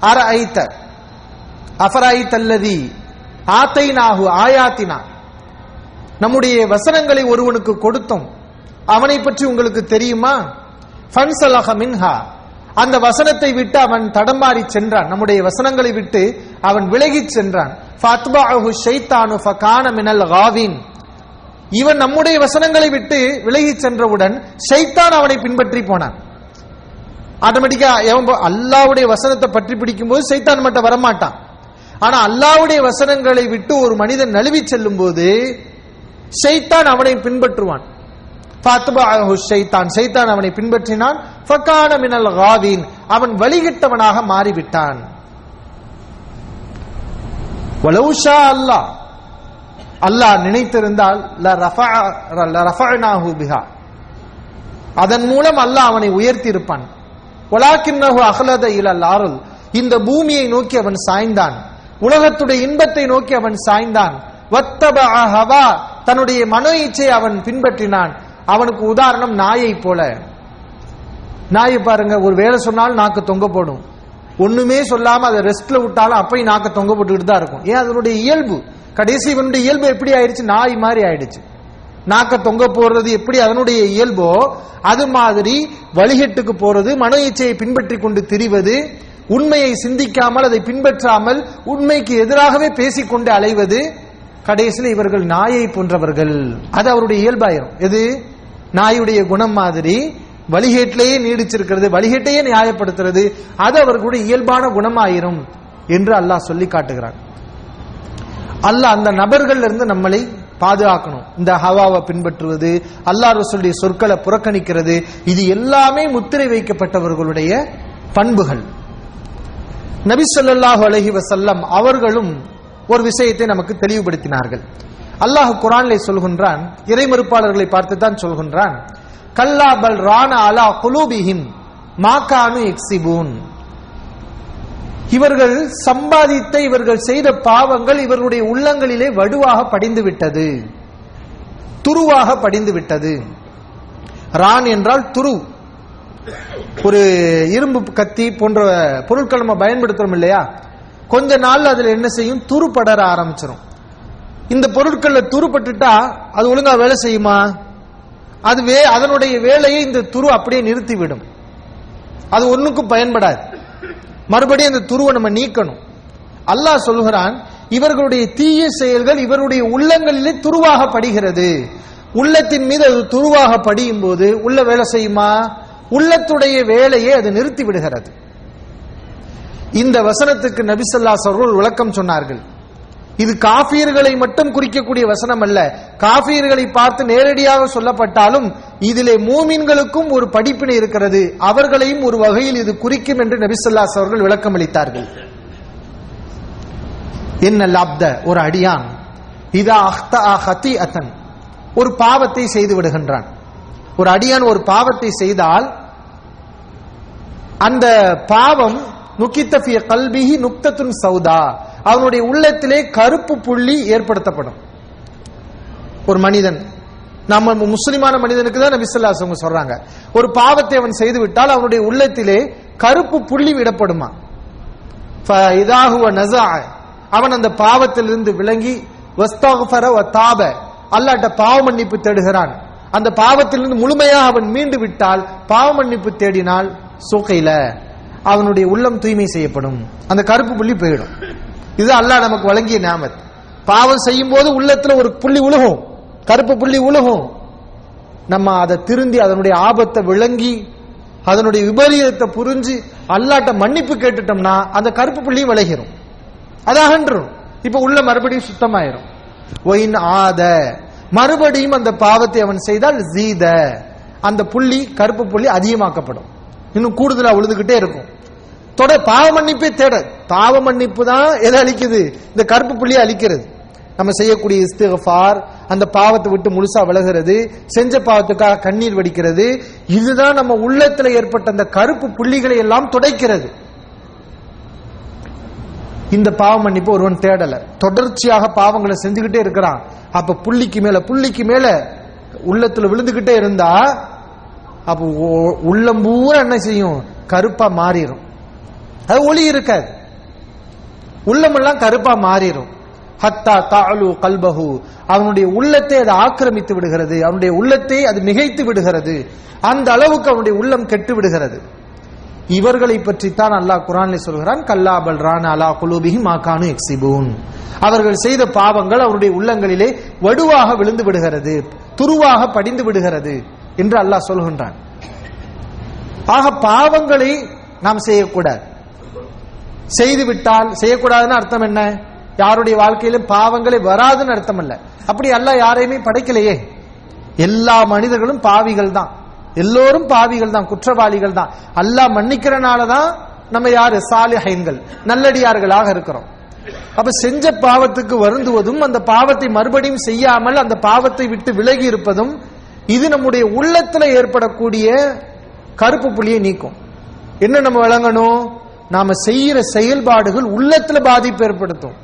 அர ஐத்த அஃபராயித்தல்லதி ஆத்தை நாகு ஆயாத்தினா நம்முடைய வசனங்களை ஒருவனுக்கு கொடுத்தோம். அவனை பற்றி உங்களுக்கு தெரியுமா? ஃபன்சலஹ மின்ஹா. அந்த வசனத்தை விட்டு அவன் தடமாறி சென்றான். நம்முடைய வசனங்களை விட்டு அவன் விலகிச் சென்றான். ஃபத்பஅஹு ஷைத்தானு ஃபகான மினல் காவின். இவன் நம்முடைய வசனங்களை விட்டு விலகிச் சென்றவுடன் ஷைத்தான் அவனை பின்பற்றி போனான். ஆட்டோமேட்டிக்கா எவன் போ- வசனத்தை பற்றி பிடிக்கும் போது சைத்தான் மட்டும் வரமாட்டான். ஆனா அல்லாஹ்வுடைய வசனங்களை விட்டு ஒரு மனிதன் நழுவி செல்லும் போது ஷைத்தான் அவனை பின்பற்றுவான். சைத்தான். ஷைத்தான் ஷைத்தான் அவனை பின்பற்றினான். மினல் அவன் வழிகிட்டவனாக மாறிவிட்டான். வலௌஷா அல்லாஹ் அல்லாஹ் நினைத்திருந்தால் ல பிஹா. அதன் மூலம் அல்லாஹ் அவனை உயர்த்தி இருப்பான். ஒலாக்கின்னஹு அகலத இலல் ஆருல் இந்த பூமியை நோக்கி அவன் சாய்ந்தான். உலகத்துடைய இன்பத்தை நோக்கி அவன் சாய்ந்தான். வத்தப ஹவா தன்னுடைய மனோ இச்சையை அவன் பின்பற்றினான். அவனுக்கு உதாரணம் நாயை போல. நாயை பாருங்க ஒரு வேலை சொன்னாலும் நாக்கு தொங்க போடும். ஒண்ணுமே சொல்லாம அதை ரெஸ்ட்ல விட்டாலும் அப்பயும் நாக்க தொங்க போட்டுக்கிட்டு தான் இருக்கும். ஏன்? அதனுடைய இயல்பு. கடைசி இவனுடைய இயல்பு எப்படி ஆயிடுச்சு? நாய் மாதிரி ஆயிடுச்சு. நாக்க தொங்க போறது எப்படி அதனுடைய இயல்போ அது மாதிரி வழிகட்டுக்கு போறது மன இச்சையை பின்பற்றி கொண்டு திரிவது உண்மையை சிந்திக்காமல் அதை பின்பற்றாமல் உண்மைக்கு எதிராகவே பேசிக்கொண்டு அலைவது கடைசியில் இவர்கள் நாயை போன்றவர்கள். அது அவருடைய இயல்பாயிரும். எது? நாயுடைய குணம் மாதிரி வழிகேட்டிலேயே நீடிச்சிருக்கிறது வழிகேட்டையே நியாயப்படுத்துறது அது அவர்களுடைய இயல்பான குணமாயிரும் என்று அல்லாஹ் சொல்லி காட்டுகிறான். அல்லாஹ் அந்த நபர்கள் இருந்து நம்மளை பாதுகாக்கணும். இந்த ஹவாவை பின்பற்றுவது அல்லாஹ் ரசூலுடைய சொற்களை புறக்கணிக்கிறது இது எல்லாமே முத்திரை வைக்கப்பட்டவர்களுடைய பண்புகள். நபி சொல்லாஹு அலஹி வசல்லம் அவர்களும் ஒரு விஷயத்தை நமக்கு தெளிவுபடுத்தினார்கள். அல்லாஹ் குரானிலே சொல்கின்றான் இறைமறுப்பாளர்களை பார்த்து தான் சொல்கின்றான் கல்லா பல் ரான அலா குலூபிஹிம் மாகானு எக்ஸிபூன் இவர்கள் சம்பாதித்த இவர்கள் செய்த பாவங்கள் இவர்களுடைய உள்ளங்களிலே வடுவாக படிந்து விட்டது துருவாக படிந்து விட்டது ரான் என்றால் துரு. ஒரு இரும்பு கத்தி போன்ற பொருட்கள் நம்ம பயன்படுத்துறோம் இல்லையா? கொஞ்ச நாள் அதுல என்ன செய்யும்? துரு படர ஆரம்பிச்சிடும் இந்த பொருட்கள்ல துருப்பட்டுட்டா அது ஒழுங்கா வேலை செய்யுமா? அதுவே அதனுடைய வேலையை இந்த துரு அப்படியே நிறுத்திவிடும். அது ஒண்ணுக்கும் பயன்படாது. மறுபடியும் அந்த துருவை நம்ம நீக்கணும். அல்லாஹ் சொல்கிறான் இவர்களுடைய தீய செயல்கள் இவருடைய உள்ளங்களிலே துருவாக படுகிறது உள்ளத்தின் மீது அது துருவாக படியும் போது உள்ள வேலை செய்யுமா? உள்ளத்துடைய வேலையை அது நிறுத்தி விடுகிறது. இந்த வசனத்துக்கு நபிசல்லா அவர்கள் விளக்கம் சொன்னார்கள். இது காபியர்களை மட்டும் குறிக்கக்கூடிய வசனம் அல்ல காபியர்களை பார்த்து நேரடியாக சொல்லப்பட்டாலும் இதிலே மூமின்களுக்கும் ஒரு படிப்பினை இருக்கிறது. அவர்களையும் ஒரு வகையில் இது குறிக்கும் என்று நபிசல்லாஸ் அவர்கள் விளக்கம் அளித்தார்கள் என்ன லப்த ஒரு அடியான். இதா அஹ்தா ஹத்தி அத்தன் ஒரு பாவத்தை செய்து விடுகின்றான். ஒரு அடியான் ஒரு பாவத்தை செய்தால் அந்த பாவம் நுக்கித்தபிய கல்விஹி நுக்தத்துன் சௌதா. அவனுடைய உள்ளத்திலே கருப்பு புள்ளி ஏற்படுத்தப்படும். ஒரு மனிதன் நம்ம முஸ்லிமான மனிதனுக்கு தான் நபிசல்லாசவங்க சொல்றாங்க. ஒரு பாவத்தை அவன் செய்து விட்டால் அவனுடைய உள்ளத்திலே கருப்பு புள்ளி விடப்படுமா? இதாகுவ நசா அவன் அந்த பாவத்திலிருந்து விளங்கி வஸ்தாகுஃபர வ தாப. அல்லாட்ட பாவ மன்னிப்பு தேடுகிறான். அந்த பாவத்திலிருந்து முழுமையாக அவன் மீண்டு விட்டால் பாவ மன்னிப்பு தேடினால் சோகையில அவனுடைய உள்ளம் தூய்மை செய்யப்படும். அந்த கருப்பு புள்ளி போயிடும். இது அல்லாஹ் நமக்கு வழங்கிய நியாமத். பாவம் செய்யும் போது உள்ளத்துல ஒரு புள்ளி உழுகும். கருப்பு புள்ளி உழுகும். நம்ம அதை திருந்தி அதனுடைய ஆபத்தை விளங்கி அதனுடைய விபரீதத்தை புரிஞ்சு அல்லாட்ட மன்னிப்பு கேட்டுட்டோம்னா அந்த கருப்பு புள்ளியும் விளைகிறோம் அது அகன்றும். இப்ப உள்ள மறுபடியும் சுத்தமாயிரும். ஒயின் ஆத. மறுபடியும் அந்த பாவத்தை அவன் செய்தால் ஜீத. அந்த புள்ளி கருப்பு புள்ளி அதிகமாக்கப்படும். இன்னும் கூடுதலா உழுதுகிட்டே இருக்கும். தொட பாவ மன்னிப்பே தேட. பாவ மன்னிப்பு தான் எதை அழிக்குது இந்த கருப்பு புள்ளியை அழிக்கிறது நம்ம செய்யக்கூடிய இஸ்திகார் அந்த பாவத்தை விட்டு முழுசா விலகிறது செஞ்ச பாவத்துக்காக கண்ணீர் வடிக்கிறது இதுதான் நம்ம உள்ளத்துல ஏற்பட்ட அந்த கருப்பு புள்ளிகளை எல்லாம் துடைக்கிறது. இந்த பாவ மன்னிப்பு ஒருவன் தேடல. தொடர்ச்சியாக பாவங்களை செஞ்சுக்கிட்டே இருக்கிறான். அப்ப புள்ளிக்கு மேல புள்ளிக்கு மேல உள்ளத்துல விழுந்துகிட்டே இருந்தா அப்ப உள்ளம் பூரா என்ன செய்யும்? கருப்பா மாறிடும் அது ஒளி இருக்காது. உள்ளமெல்லாம் கருப்பா மாறிடும். ஹத்தா தாலு கல்பஹு. அவனுடைய உள்ளத்தை அது ஆக்கிரமித்து விடுகிறது. அவனுடைய உள்ளத்தை அது மிகைத்து விடுகிறது. அந்த அளவுக்கு அவனுடைய உள்ளம் கெட்டு விடுகிறது. இவர்களை பற்றித்தான் அல்லாஹ் குரான்ல சொல்கிறான் கல்லா பல்ரான் அலா குலூபிஹி மாகானு எக்ஸிபூன் அவர்கள் செய்த பாவங்கள் அவருடைய உள்ளங்களிலே வடுவாக விழுந்து விடுகிறது துருவாக படிந்து விடுகிறது என்று அல்லாஹ் சொல்கின்றான். ஆக பாவங்களை நாம் செய்யக்கூடாது. செய்து விட்டால் செய்யக்கூடாதுன்னு அர்த்தம் என்ன? யாருடைய வாழ்க்கையிலும் பாவங்களே வராதுன்னு அர்த்தம் அல்ல. அப்படி அல்ல யாரையுமே படைக்கலையே. எல்லா மனிதர்களும் பாவிகள் தான். எல்லோரும் பாவிகள் தான் குற்றவாளிகள் தான். அல்லா மன்னிக்கிறனால தான் நம்ம யாரு? சாலிஹைன்கள் நல்லடியார்களாக இருக்கிறோம். அப்ப செஞ்ச பாவத்துக்கு வருந்துவதும் அந்த பாவத்தை மறுபடியும் செய்யாமல் அந்த பாவத்தை விட்டு விலகி இருப்பதும் இது நம்முடைய உள்ளத்துல ஏற்படக்கூடிய கருப்பு புள்ளியை நீக்கும். என்ன நம்ம விளங்கணும் நாம செய்யற செயல்பாடுகள் உள்ளத்துல பாதிப்பு ஏற்படுத்தும்.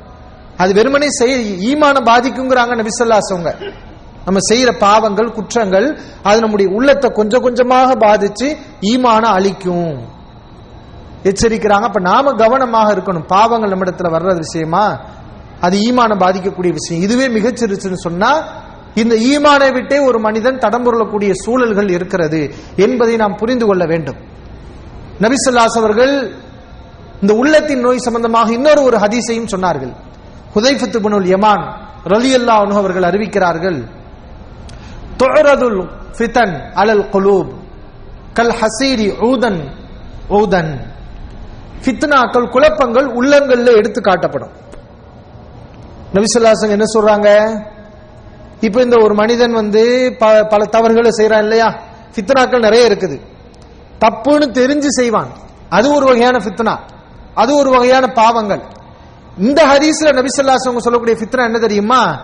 அது வெறுமனே செய் ஈமான பாதிக்குங்கிறாங்க நபிசல்லாசவங்க நம்ம செய்யற பாவங்கள் குற்றங்கள் அது நம்முடைய உள்ளத்தை கொஞ்சம் கொஞ்சமாக பாதிச்சு ஈமான அழிக்கும். எச்சரிக்கிறாங்க. அப்ப நாம கவனமாக இருக்கணும். பாவங்கள் நம்மிடத்துல வர்ற விஷயமா? அது ஈமான பாதிக்கக்கூடிய விஷயம். இதுவே மிகச்சிருச்சுன்னு சொன்னா இந்த ஈமானை விட்டே ஒரு மனிதன் தடம்புரளக்கூடிய சூழல்கள் இருக்கிறது என்பதை நாம் புரிந்து கொள்ள வேண்டும். நபிசல்லாஸ் அவர்கள் இந்த உள்ளத்தின் நோய் சம்பந்தமாக இன்னொரு ஒரு ஹதீஸையும் சொன்னார்கள். ஹுதைஃபத்து புனுல் யமான் ரலியல்லா அவர்கள் அறிவிக்கிறார்கள். துஅரதுல் ஃபிதன் அலல் குலூப் கல் ஹசீரி ஊதன் ஊதன். ஃபித்னாக்கள் குழப்பங்கள் உள்ளங்கள்ல எடுத்து காட்டப்படும். நபிசுல்லாசன் என்ன சொல்றாங்க? இப்போ இந்த ஒரு மனிதன் வந்து பல தவறுகளை செய்யறான் இல்லையா? ஃபித்னாக்கள் நிறைய இருக்குது. தப்புன்னு தெரிஞ்சு செய்வான். அது ஒரு வகையான ஃபித்னா. அது ஒரு வகையான பாவங்கள். இந்த ஹதீஸ்ல நபிசல்லாசவங்க சொல்லக்கூடிய ஃபித்னா என்ன தெரியுமா?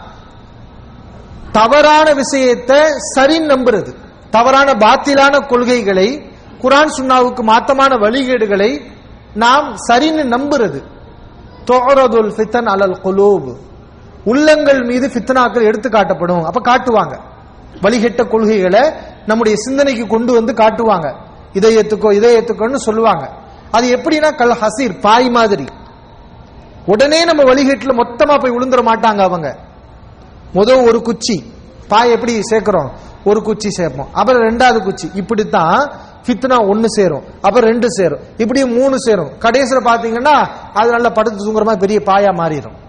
தவறான விஷயத்தை சரின்னு நம்புறது. தவறான பாத்திலான கொள்கைகளை குரான் சுண்ணாவுக்கு மாத்தமான வழிகேடுகளை நாம் சரின்னு நம்புறது. தோரதுல் ஃபித்தன் அலல் குலூப். உள்ளங்கள் மீது ஃபித்னாக்கள் எடுத்து காட்டப்படும். அப்ப காட்டுவாங்க. வழிகெட்ட கொள்கைகளை நம்முடைய சிந்தனைக்கு கொண்டு வந்து காட்டுவாங்க. இதை ஏத்துக்கோ இதை ஏத்துக்கோன்னு சொல்லுவாங்க. அது எப்படின்னா கல் ஹசீர் பாய் மாதிரி. உடனே நம்ம வழிகட்டில் மொத்தமா போய் விழுந்துட மாட்டாங்க அவங்க. முதல் ஒரு குச்சி. பாய் எப்படி சேர்க்கிறோம்? ஒரு குச்சி சேர்ப்போம். அப்புறம் ரெண்டாவது குச்சி. இப்படித்தான் ஃபித்னா ஒன்று சேரும். அப்புறம் ரெண்டு சேரும். இப்படி மூணு சேரும். கடைசியில் பார்த்தீங்கன்னா அது நல்லா படுத்து தூங்குற மாதிரி பெரிய பாயா மாறிடும்.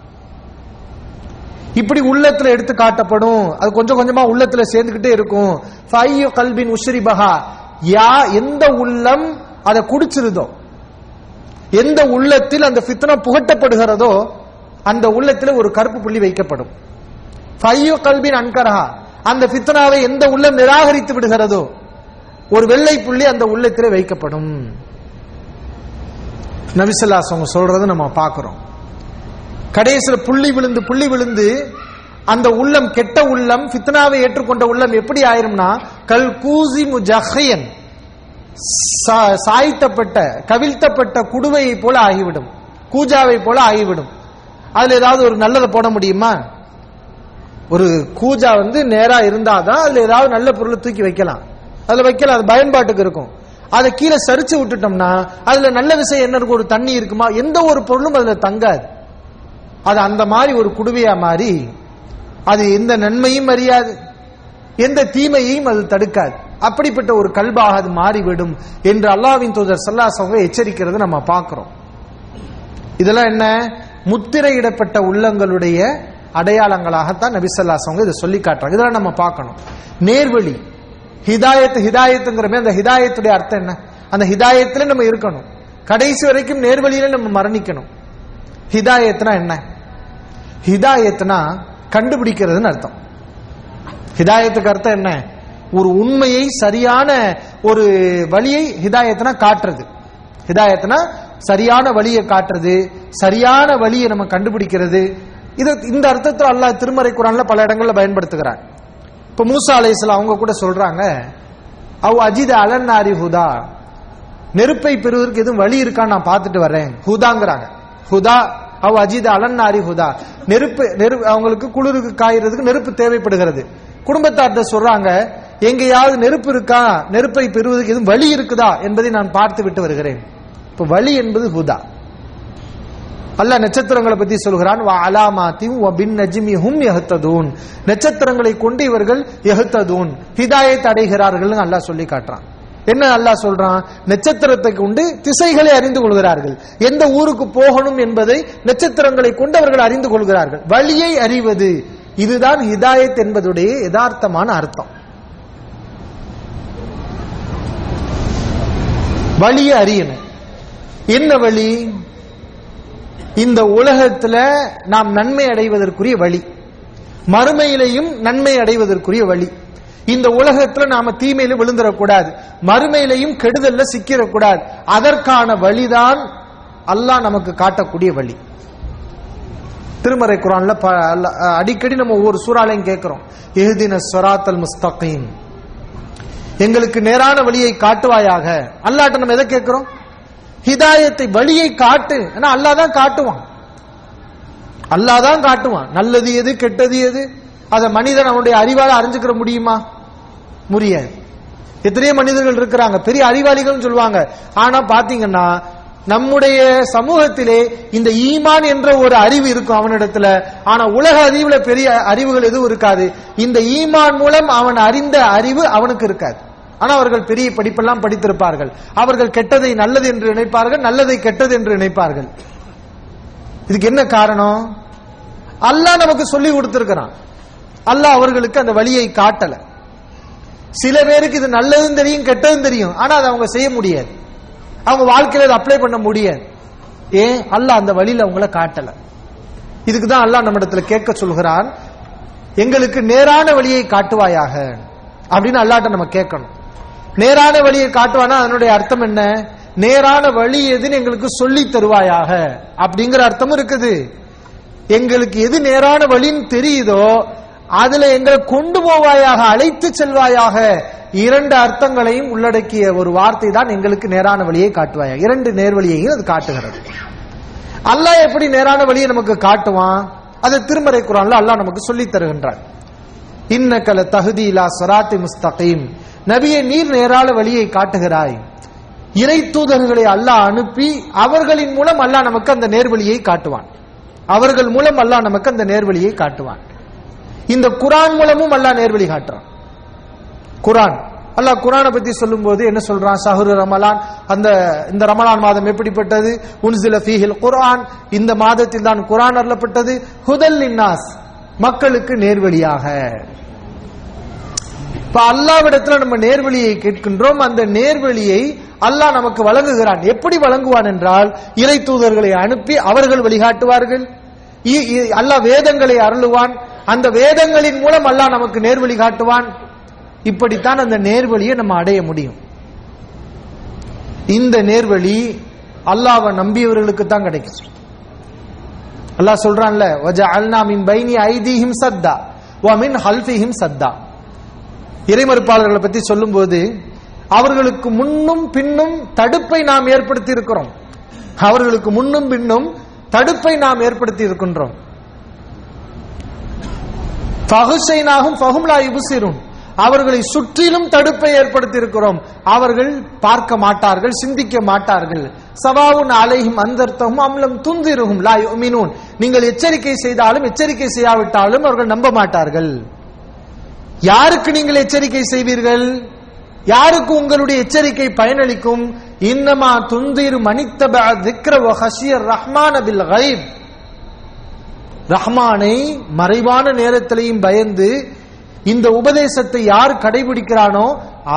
இப்படி உள்ளத்துல எடுத்து காட்டப்படும். அது கொஞ்சம் கொஞ்சமா உள்ளத்துல சேர்ந்துகிட்டே இருக்கும். ஃபையு கல்பின் உஷ்ரிபஹா. யா எந்த உள்ளம் அதை குடிச்சிருதோ. எந்த உள்ளத்தில் அந்த ஃபித்னா புகட்டப்படுகிறதோ அந்த உள்ளத்தில் ஒரு கருப்பு புள்ளி வைக்கப்படும். ஃபையு கல்பின் அன்கரஹா. அந்த ஃபித்னாவை எந்த உள்ளம் நிராகரித்து விடுகிறதோ ஒரு வெள்ளை புள்ளி அந்த உள்ளத்தில் வைக்கப்படும். நபிசல்லாஸ் அவங்க சொல்றதை நம்ம பார்க்கிறோம். கடைசியில் புள்ளி விழுந்து புள்ளி விழுந்து அந்த உள்ளம் கெட்ட உள்ளம் ஃபித்னாவை ஏற்றுக்கொண்ட உள்ளம் எப்படி ஆயிரும்னா கல் கூசி முஜஹயன் சாய்த்தப்பட்ட கவிழ்த்தப்பட்ட குடுவையை போல ஆகிவிடும். கூஜாவை போல ஆகிவிடும். அதுல ஏதாவது ஒரு நல்லதை போட முடியுமா? ஒரு கூஜா வந்து நேரா இருந்தாதான் அதுல ஏதாவது நல்ல பொருளை தூக்கி வைக்கலாம். அதுல வைக்கலாம் அது பயன்பாட்டுக்கு இருக்கும். அதை கீழே சரிச்சு விட்டுட்டோம்னா அதுல நல்ல விஷயம் என்ன இருக்கும்? ஒரு தண்ணி இருக்குமா? எந்த ஒரு பொருளும் அதுல தங்காது. அது அந்த மாதிரி ஒரு குடுவையா மாறி அது எந்த நன்மையும் அறியாது. எந்த தீமையையும் அது தடுக்காது. அப்படிப்பட்ட ஒரு கல்பாக அது மாறிவிடும் என்று அல்லாவின் தூதர் சல்லாஸ் அவங்க எச்சரிக்கிறது நம்ம பார்க்கிறோம். இதெல்லாம் என்ன? முத்திரையிடப்பட்ட உள்ளங்களுடைய அடையாளங்களாகத்தான் நபிசல்லாஸ் அவங்க இதை சொல்லி காட்டுறாங்க. இதெல்லாம் நம்ம பார்க்கணும். நேர்வழி. ஹிதாயத்து ஹிதாயத்துங்கிறமே அந்த ஹிதாயத்துடைய அர்த்தம் என்ன? அந்த ஹிதாயத்துல நம்ம இருக்கணும். கடைசி வரைக்கும் நேர்வழியில நம்ம மரணிக்கணும். ஹிதாயத்னா என்ன? ஹிதாயத்னா கண்டுபிடிக்கிறதுன்னு அர்த்தம். ஹிதாயத்துக்கு அர்த்தம் என்ன? ஒரு உண்மையை சரியான ஒரு வழியை ஹிதாயத்தினா காட்டுறது. ஹிதாயத்தினா சரியான வழியை காட்டுறது சரியான வழியை நம்ம கண்டுபிடிக்கிறது. இது இந்த அர்த்தத்தில் அல்லாஹ் திருமறை குரான்ல பல இடங்கள்ல பயன்படுத்துகிறார் இப்ப மூசா அலைஹிஸ்ஸலாம் அவங்க கூட சொல்றாங்க அவ் அஜித் அலன்னாரி ஹுதா. நெருப்பை பெறுவதற்கு எதுவும் வழி இருக்கான்னு நான் பார்த்துட்டு வரேன். ஹுதாங்கிறாங்க. ஹுதா அவ் அஜித் அலன்னாரி ஹுதா. நெருப்பு நெருப்பு அவங்களுக்கு குளிருக்கு காயறதுக்கு நெருப்பு தேவைப்படுகிறது. குடும்பத்தார்ட்ட சொல்றாங்க எங்கேயாவது நெருப்பு இருக்கா? நெருப்பை பெறுவதற்கு எதுவும் வழி இருக்குதா? என்பதை நான் பார்த்து விட்டு வருகிறேன். இப்ப வழி என்பது ஹுதா. அல்ல நட்சத்திரங்களை பத்தி சொல்கிறான் வா பின் ஹும் நட்சத்திரங்களை கொண்டு இவர்கள் யஹ்ததூன். ஹிதாயை அடைகிறார்கள் அல்லாஹ் சொல்லி காட்டுறான். என்ன அல்லாஹ் சொல்றான்? நட்சத்திரத்தை கொண்டு திசைகளை அறிந்து கொள்கிறார்கள். எந்த ஊருக்கு போகணும் என்பதை நட்சத்திரங்களை கொண்டு அவர்கள் அறிந்து கொள்கிறார்கள். வழியை அறிவது. இதுதான் ஹிதாயத் என்பதுடைய யதார்த்தமான அர்த்தம். வழியை அறியணும். என்ன வழி? இந்த உலகத்துல நாம் நன்மை அடைவதற்குரிய வழி. மறுமையிலையும் நன்மை அடைவதற்குரிய வழி. இந்த உலகத்துல நாம தீமையில விழுந்துடக்கூடாது மறுமையிலையும் கெடுதல்ல சிக்கிடக்கூடாது அதற்கான வழிதான் அல்லாஹ் நமக்கு காட்டக்கூடிய வழி. திருமறை குரான்ல ப- அடிக்கடி நம்ம ஒவ்வொரு சூறாலையும் கேட்கிறோம். எஹ்தின சொராத்தல் முஸ்தகீம். எங்களுக்கு நேரான வழியை காட்டுவாயாக. அல்லாட்ட நம்ம எதை கேட்கிறோம்? ஹிதாயத்தை வழியை காட்டு. ஏன்னா அல்லா தான் காட்டுவான். அல்லாஹ் தான் காட்டுவான். நல்லது எது கெட்டது எது? அதை மனிதன் அவனுடைய அறிவால அறிஞ்சுக்கிற முடியுமா? முடியாது. எத்தனையோ மனிதர்கள் இருக்கிறாங்க. பெரிய அறிவாளிகள் சொல்லுவாங்க. ஆனா பாத்தீங்கன்னா நம்முடைய சமூகத்திலே இந்த ஈமான் என்ற ஒரு அறிவு இருக்கும் அவனிடத்துல. ஆனா உலக அறிவுல பெரிய அறிவுகள் எதுவும் இருக்காது. இந்த ஈமான் மூலம் அவன் அறிந்த அறிவு அவனுக்கு இருக்காது. ஆனா அவர்கள் பெரிய படிப்பெல்லாம் படித்திருப்பார்கள். அவர்கள் கெட்டதை நல்லது என்று நினைப்பார்கள் நல்லதை கெட்டது என்று நினைப்பார்கள். இதுக்கு என்ன காரணம்? அல்லாஹ் நமக்கு சொல்லி கொடுத்திருக்கிறான். அல்லாஹ் அவர்களுக்கு அந்த வழியை காட்டல. சில பேருக்கு இது நல்லதும் தெரியும் கெட்டதும் தெரியும். ஆனா அதை அவங்க செய்ய முடியாது. அவங்க வாழ்க்கையில அதை அப்ளை பண்ண முடியாது. ஏன்? அல்லாஹ் அந்த வழியில அவங்கள காட்டல. இதுக்கு தான் அல்லாஹ் நம்ம இடத்துல கேட்க சொல்கிறான் எங்களுக்கு நேரான வழியை காட்டுவாயாக அப்படின்னு அல்லாட்ட நம்ம கேட்கணும். நேரான வழியை காட்டுவானா? அதனுடைய அர்த்தம் என்ன? நேரான வழி எதுன்னு எங்களுக்கு சொல்லி தருவாயாக. அப்படிங்கிற அர்த்தமும் இருக்குது. எங்களுக்கு எது நேரான வழின்னு தெரியுதோ அதுல எங்களை கொண்டு போவாயாக அழைத்து செல்வாயாக இரண்டு அர்த்தங்களையும் உள்ளடக்கிய ஒரு வார்த்தை தான் எங்களுக்கு நேரான வழியை காட்டுவாயா இரண்டு நேர்வழியையும் அது காட்டுகிறது. அல்லாஹ் எப்படி நேரான வழியை நமக்கு காட்டுவான்? அதை திருமறை குரான்ல அல்லாஹ் நமக்கு சொல்லி தருகின்றான் இன்னக்கல தகுதி இலா சராத்தி முஸ்தகீம். நபியை நீர் நேரால வழியை காட்டுகிறாய். இறை தூதர்களை அல்லாஹ் அனுப்பி அவர்களின் மூலம் அல்லாஹ் நமக்கு அந்த நேர்வழியை காட்டுவான். அவர்கள் மூலம் அல்லாஹ் நமக்கு அந்த நேர்வழியை காட்டுவான். இந்த குரான் மூலமும் அல்லாஹ் நேர்வழி காட்டுறான். குரான். அல்லாஹ் குரானை பத்தி சொல்லும்போது என்ன சொல்றான்? சஹரு ரமலான் அந்த இந்த ரமலான் மாதம் எப்படிப்பட்டது? உன்சில ஃபீஹில் குரான் இந்த மாதத்தில் தான் குரான் அருளப்பட்டது. ஹுதல் இன்னாஸ் மக்களுக்கு நேர்வழியாக. இப்ப அல்லாவிடத்துல நம்ம நேர்வழியை கேட்கின்றோம். அந்த நேர்வழியை அல்லாஹ் நமக்கு வழங்குகிறான். எப்படி வழங்குவான் என்றால் இறை தூதர்களை அனுப்பி அவர்கள் வழிகாட்டுவார்கள். இ- இ- அல்லாஹ் வேதங்களை அருளுவான். அந்த வேதங்களின் மூலம் அல்லாஹ் நமக்கு நேர்வழி காட்டுவான். இப்படித்தான் அந்த நேர்வழியை நம்ம அடைய முடியும். இந்த நேர்வழி அல்லாவை நம்பியவர்களுக்கு தான் கிடைக்கும். அல்லாஹ் சொல்றான்ல வஜஅல்னா மின் பைனி ஐதீஹிம் சத்தா வ மின் ஹல்ஃபிஹிம் சத்தா. இறைமறுப்பாளர்களை பத்தி சொல்லும்போது அவர்களுக்கு முன்னும் பின்னும் தடுப்பை நாம் ஏற்படுத்தி இருக்கிறோம் அவர்களுக்கு முன்னும் பின்னும் தடுப்பை நாம் ஏற்படுத்தி இருக்கின்றோம் பகுசைனாகும் பகுமலா இபுசிரும் அவர்களை சுற்றிலும் தடுப்பை ஏற்படுத்தி இருக்கிறோம் அவர்கள் பார்க்க மாட்டார்கள் சிந்திக்க மாட்டார்கள். சவாவுன் அலையும் அந்தர்த்தமும் அம்லம் துந்திருகும் லா மீனூன் நீங்கள் எச்சரிக்கை செய்தாலும் எச்சரிக்கை செய்யாவிட்டாலும் அவர்கள் நம்ப மாட்டார்கள். யாருக்கு நீங்கள் எச்சரிக்கை செய்வீர்கள்? யாருக்கு உங்களுடைய எச்சரிக்கை பயனளிக்கும்? இன்னமா துந்திரு மனித்தப திக்ர ஹஷியர் ரஹ்மான பில் ரஹ்மானை மறைவான நேரத்திலையும் பயந்து இந்த உபதேசத்தை யார் கடைபிடிக்கிறானோ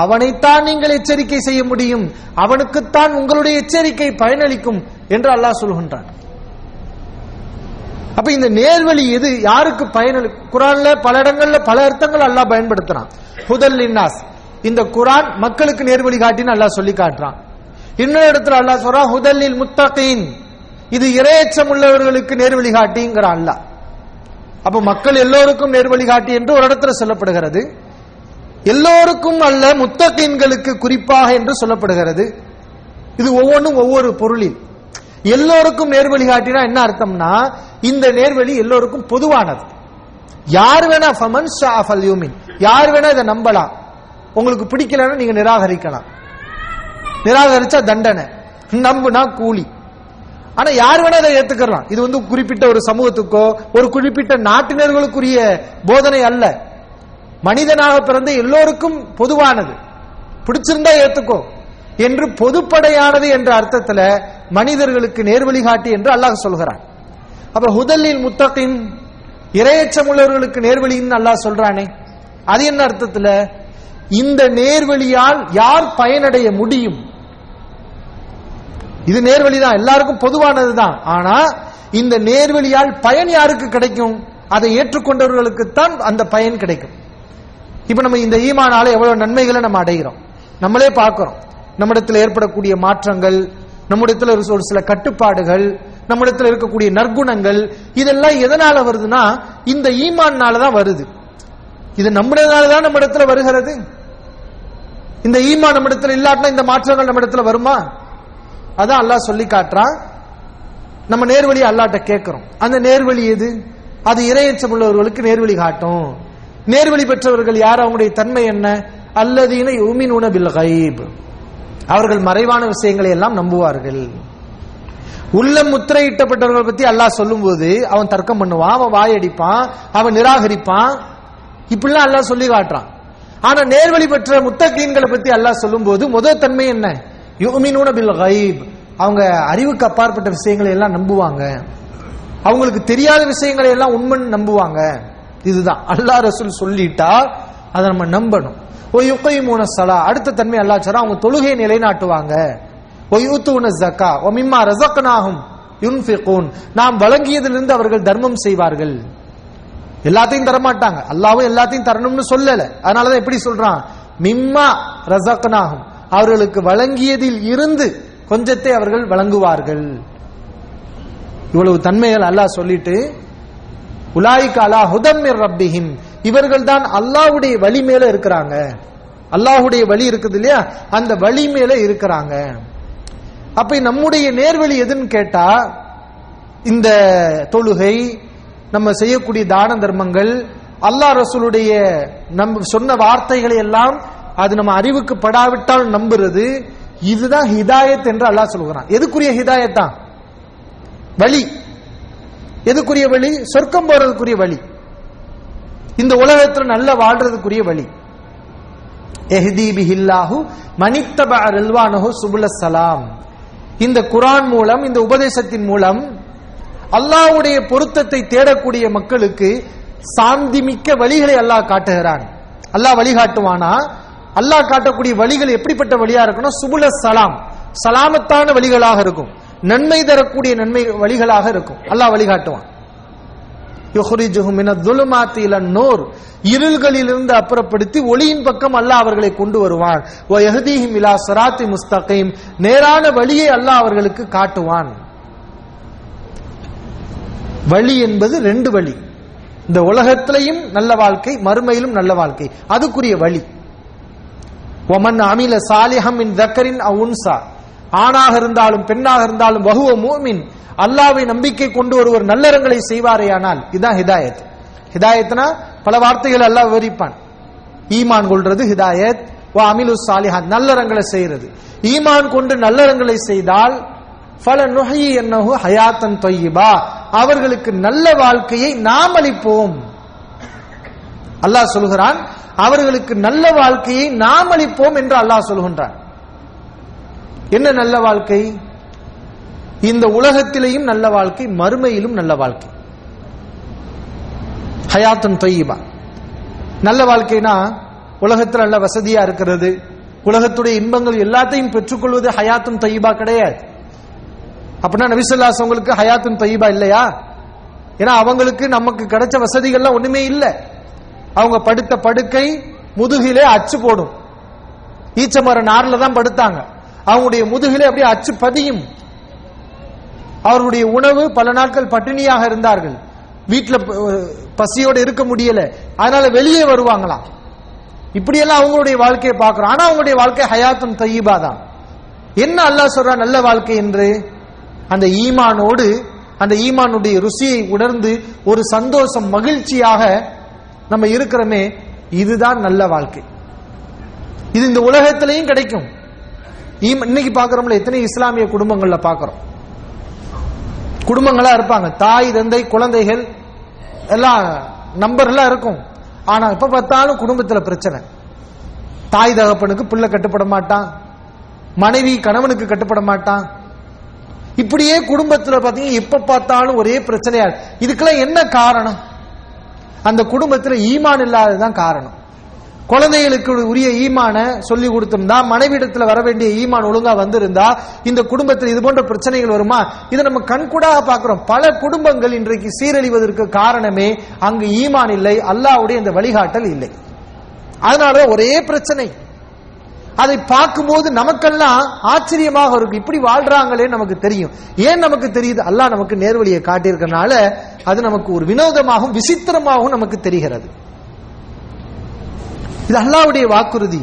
அவனைத்தான் நீங்கள் எச்சரிக்கை செய்ய முடியும். அவனுக்குத்தான் உங்களுடைய எச்சரிக்கை பயனளிக்கும் என்று அல்லாஹ் சொல்கின்றான். அப்ப இந்த நேர்வழி எது? யாருக்கு பயன் குரான்ல பல இடங்கள்ல பல அர்த்தங்கள் அல்லாஹ் பயன்படுத்துறான். ஹுதல் லின்னாஸ். இந்த குரான் மக்களுக்கு நேர்வழி காட்டின்னு அல்லாஹ் சொல்லி காட்டுறான். இன்னொரு இடத்துல அல்லாஹ் சொல்றான் ஹுதல்லில் முத்தகீன். இது இரையச்சம் உள்ளவர்களுக்கு நேர்வழி காட்டிங்கிற அல்லாஹ். அப்ப மக்கள் எல்லோருக்கும் நேர்வழி காட்டி என்று ஒரு இடத்துல சொல்லப்படுகிறது. எல்லோருக்கும் அல்ல முத்தகீன்களுக்கு குறிப்பாக என்று சொல்லப்படுகிறது. இது ஒவ்வொன்றும் ஒவ்வொரு பொருளில். எல்லோருக்கும் நேர்வழி காட்டினா என்ன அர்த்தம்னா இந்த நேர்வழி எல்லோருக்கும் பொதுவானது. யார் வேணா ஃபமன் ஷாஃபல் யூமின். யார் வேணா இதை நம்பலாம். உங்களுக்கு பிடிக்கலன்னா நீங்க நிராகரிக்கலாம். நிராகரிச்சா தண்டனை. நம்புனா கூலி. ஆனா யார் வேணா அதை ஏத்துக்கலாம் இது வந்து குறிப்பிட்ட ஒரு சமூகத்துக்கோ ஒரு குறிப்பிட்ட நாட்டினர்களுக்குரிய போதனை அல்ல. மனிதனாக பிறந்த எல்லோருக்கும் பொதுவானது. பிடிச்சிருந்தா ஏத்துக்கோ. என்று பொதுப்படையானது என்ற அர்த்தத்துல மனிதர்களுக்கு நேர்வழி காட்டி என்று அல்லாஹ் சொல்கிறான். அப்ப ஹுதல்லில் முத்தகின் இரையச்சம் உள்ளவர்களுக்கு நேர்வழின்னு அல்லாஹ் சொல்றானே. அது என்ன அர்த்தத்துல? இந்த நேர்வழியால் யார் பயனடைய முடியும்? இது நேர்வழி தான் எல்லாருக்கும் பொதுவானது தான் ஆனா இந்த நேர்வழியால் பயன் யாருக்கு கிடைக்கும்? அதை ஏற்றுக்கொண்டவர்களுக்கு தான் அந்த பயன் கிடைக்கும். இப்ப நம்ம இந்த ஈமானால எவ்வளவு நன்மைகளை நம்ம அடைகிறோம். நம்மளே பார்க்கிறோம். நம்மிடத்தில் ஏற்படக்கூடிய மாற்றங்கள் நம்மிடத்தில் ஒரு ஒரு சில கட்டுப்பாடுகள் நம்மிடத்தில் இருக்கக்கூடிய நற்குணங்கள் இதெல்லாம் எதனால வருதுன்னா இந்த ஈமான்னால தான் வருது. இது நம்முடையனால தான் நம்ம இடத்துல வருகிறது. இந்த ஈமான் நம்ம இடத்துல இல்லாட்டினா இந்த மாற்றங்கள் நம்ம இடத்துல வருமா? அதான் அல்லாஹ் சொல்லி காட்டுறான் நம்ம நேர்வழி அல்லாட்ட கேட்கிறோம். அந்த நேர்வழி எது? அது இரையச்சம் உள்ளவர்களுக்கு நேர்வழி காட்டும். நேர்வழி பெற்றவர்கள் யார்? அவங்களுடைய தன்மை என்ன? அல்லதீன உமின் உணவில் கைப் அவர்கள் மறைவான விஷயங்களை எல்லாம் நம்புவார்கள். உள்ளம் முத்திரையிட்டப்பட்டவர்கள் பத்தி அல்லாஹ் சொல்லும்போது அவன் தர்க்கம் பண்ணுவான் அவன் வாயடிப்பான் அவன் நிராகரிப்பான். இப்படிலாம் அல்லாஹ் சொல்லி காட்டுறான். ஆனா நேர்வழி பெற்ற முத்தகீன்களை பத்தி அல்லாஹ் சொல்லும்போது முதல் தன்மை என்ன? யுமினூன பில் கைப் அவங்க அறிவுக்கு அப்பாற்பட்ட விஷயங்களை எல்லாம் நம்புவாங்க. அவங்களுக்கு தெரியாத விஷயங்களை எல்லாம் உண்மைன்னு நம்புவாங்க. இதுதான். அல்லாஹ் ரசூல் சொல்லிட்டா அதை நம்ம நம்பணும். ஓ சலா அடுத்த தன்மை அல்லா சொல்றா அவங்க தொழுகையை நிலைநாட்டுவாங்க. ஓ ஜக்கா ஓ மிம்மா ரசக்கனாகும் யுன்ஃபிகூன் நாம் வழங்கியதிலிருந்து அவர்கள் தர்மம் செய்வார்கள். எல்லாத்தையும் தரமாட்டாங்க. அல்லாவும் எல்லாத்தையும் தரணும்னு சொல்லல. அதனாலதான் எப்படி சொல்றான். மிம்மா ரசக்கனாகும் அவர்களுக்கு வழங்கியதில் இருந்து கொஞ்சத்தை அவர்கள் வழங்குவார்கள். இவ்வளவு தன்மைகள் அல்லாஹ் சொல்லிட்டு உலாய்க்கு அலா ஹுதம்மிர் ரப்பிஹிம். இவர்கள் தான் அல்லாஹ்வுடைய வழி மேல இருக்கிறாங்க. அல்லாஹுடைய வழி இருக்குது இல்லையா? அந்த வழி மேல இருக்கிறாங்க. அப்ப நம்முடைய நேர்வழி எதுன்னு கேட்டா இந்த தொழுகை நம்ம செய்யக்கூடிய தான தர்மங்கள் அல்லாஹ் ரசூலுடைய நம் சொன்ன வார்த்தைகளை எல்லாம் அது நம்ம அறிவுக்கு படாவிட்டால் நம்புறது இதுதான் ஹிதாயத் என்று அல்லாஹ் சொல்கிறான். எதுக்குரிய ஹிதாயத் தான் வழி. எதுக்குரிய வழி? சொர்க்கம் போறதுக்குரிய வழி. இந்த உலகத்துல நல்ல வாழ்றதுக்குரிய வழி. எஹ்தி பிஹில்லாஹு மனித்தப ரில்வானஹு சுபுல சலாம். இந்த குரான் மூலம் இந்த உபதேசத்தின் மூலம் அல்லாஹ்வுடைய பொருத்தத்தை தேடக்கூடிய மக்களுக்கு சாந்திமிக்க வழிகளை அல்லாஹ் காட்டுகிறான். அல்லாஹ் வழிகாட்டுவானா? அல்லாஹ் காட்டக்கூடிய வழிகள் எப்படிப்பட்ட வழியா இருக்கணும்? சுபுல சலாம். சலாமத்தான வழிகளாக இருக்கும். நன்மை தரக்கூடிய நன்மை வழிகளாக இருக்கும். அல்லாஹ் வழிகாட்டுவான். நூர். இருள்களிலிருந்து அப்புறப்படுத்தி ஒளியின் பக்கம் அல்லாஹ் அவர்களை கொண்டு வருவான். இலா சராத்தி முஸ்தகீம். நேரான வழியை அல்லாஹ் அவர்களுக்கு காட்டுவான். வழி என்பது ரெண்டு வழி. இந்த உலகத்திலையும் நல்ல வாழ்க்கை மறுமையிலும் நல்ல வாழ்க்கை. அதுக்குரிய வழி. ஒமன் அமில சாலிஹம் இன் தக்கரின் அவுன்சா ஆணாக இருந்தாலும் பெண்ணாக இருந்தாலும் வகுவ மூமின். அல்லாவை நம்பிக்கை கொண்டு ஒருவர் நல்லறங்களை செய்வாரேயானால் இதுதான் ஹிதாயத். ஹிதாயத்னா பல வார்த்தைகள் அல்லாஹ் விவரிப்பான். ஈமான் கொள்றது ஹிதாயத். வா அமிலு சாலிஹான் நல்லறங்களை செய்யறது ஈமான் கொண்டு நல்லறங்களை செய்தால் பல நுகையை என்னஹு ஹயாத்தன் தொய்யிபா அவர்களுக்கு நல்ல வாழ்க்கையை நாம் அளிப்போம். அல்லாஹ் சொல்கிறான் அவர்களுக்கு நல்ல வாழ்க்கையை நாம் அளிப்போம் என்று அல்லாஹ் சொல்கின்றான். என்ன நல்ல வாழ்க்கை? இந்த உலகத்திலேயும் நல்ல வாழ்க்கை மறுமையிலும் நல்ல வாழ்க்கை. ஹயாத்தன் தொய்யிபா. நல்ல வாழ்க்கைனா உலகத்தில் நல்ல வசதியா இருக்கிறது உலகத்துடைய இன்பங்கள் எல்லாத்தையும் பெற்றுக்கொள்வது ஹயாத்தும் தொய்யிபா கிடையாது. அப்படின்னா நபிசல்லாஸ் அவங்களுக்கு ஹயாத்தும் தொய்யிபா இல்லையா? ஏன்னா அவங்களுக்கு நமக்கு கிடைச்ச வசதிகள்லாம் ஒண்ணுமே இல்லை. அவங்க படுத்த படுக்கை முதுகிலே அச்சு போடும். ஈச்சமர நார்ல தான் படுத்தாங்க. அவங்களுடைய முதுகிலே அப்படியே அச்சு பதியும். அவருடைய உணவு பல நாட்கள் பட்டினியாக இருந்தார்கள். வீட்டில் பசியோடு இருக்க முடியல. அதனால வெளியே வருவாங்களாம். இப்படியெல்லாம் அவங்களுடைய வாழ்க்கையை பார்க்கிறோம். ஆனா அவங்களுடைய வாழ்க்கை ஹயாத்தும் தையீபா தான். என்ன அல்லாஹ் சொல்றா? நல்ல வாழ்க்கை என்று? அந்த ஈமானோடு அந்த ஈமானுடைய ருசியை உணர்ந்து ஒரு சந்தோஷம் மகிழ்ச்சியாக நம்ம இருக்கிறோமே இதுதான் நல்ல வாழ்க்கை. இது இந்த உலகத்திலையும் கிடைக்கும். இன்னைக்கு பாக்குறோம்ல எத்தனை இஸ்லாமிய குடும்பங்கள்ல பாக்குறோம் குடும்பங்களா இருப்பாங்க. தாய் தந்தை குழந்தைகள் எல்லாம் நம்பர் எல்லாம் இருக்கும். ஆனா எப்ப பார்த்தாலும் குடும்பத்துல பிரச்சனை. தாய் தகப்பனுக்கு பிள்ளை கட்டுப்பட மாட்டான். மனைவி கணவனுக்கு கட்டுப்பட மாட்டான். இப்படியே குடும்பத்துல பாத்தீங்கன்னா எப்ப பார்த்தாலும் ஒரே பிரச்சனையா இதுக்கெல்லாம் என்ன காரணம்? அந்த குடும்பத்துல ஈமான் இல்லாததுதான் காரணம். குழந்தைகளுக்கு உரிய ஈமான சொல்லி கொடுத்திருந்தா மனைவிடத்துல வர வேண்டிய ஈமான் ஒழுங்கா வந்திருந்தா இந்த குடும்பத்தில் இது போன்ற பிரச்சனைகள் வருமா? இதை நம்ம கண்கூடாக பார்க்கிறோம். பல குடும்பங்கள் இன்றைக்கு சீரழிவதற்கு காரணமே அங்கு ஈமான் இல்லை அல்லாஹ்வுடைய இந்த வழிகாட்டல் இல்லை. அதனால ஒரே பிரச்சனை. அதை பார்க்கும்போது நமக்கெல்லாம் ஆச்சரியமாக இருக்கும். இப்படி வாழ்றாங்களே நமக்கு தெரியும். ஏன் நமக்கு தெரியுது? அல்லாஹ் நமக்கு நேர்வழியை காட்டியிருக்கனால அது நமக்கு ஒரு வினோதமாகவும் விசித்திரமாகவும் நமக்கு தெரிகிறது. இது அல்லாஹ்வுடைய வாக்குறுதி.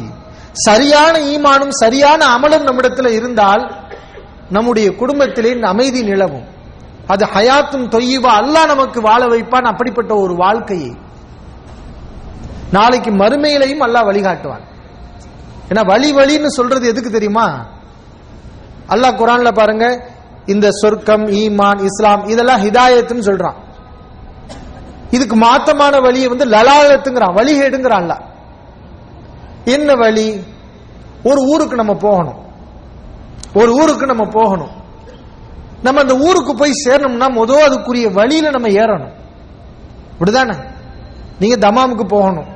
சரியான ஈமானும் சரியான அமலும் நம்மிடத்தில் இருந்தால் நம்முடைய குடும்பத்திலே அமைதி நிலவும். அது ஹயாத்தும் தொய்வா அல்லாஹ் நமக்கு வாழ வைப்பான் அப்படிப்பட்ட ஒரு வாழ்க்கையை. நாளைக்கு மறுமையிலையும் அல்லாஹ் வழிகாட்டுவான். ஏன்னா வழி வழின்னு சொல்றது எதுக்கு தெரியுமா? அல்லாஹ் குரான்ல பாருங்க இந்த சொர்க்கம் ஈமான் இஸ்லாம் இதெல்லாம் ஹிதாயத்துன்னு சொல்றான். இதுக்கு மாத்தமான வழியை வந்து லலாலத்துங்கிறான் வழிகேடுங்கிறான் அல்லாஹ். என்ன வழி? ஒரு ஊருக்கு நம்ம போகணும். ஒரு ஊருக்கு நம்ம போகணும். நம்ம அந்த ஊருக்கு போய் சேரணும்னா முதல் அதுக்குரிய வழியில நம்ம ஏறணும். இப்படிதானே? நீங்க தமாமுக்கு போகணும்.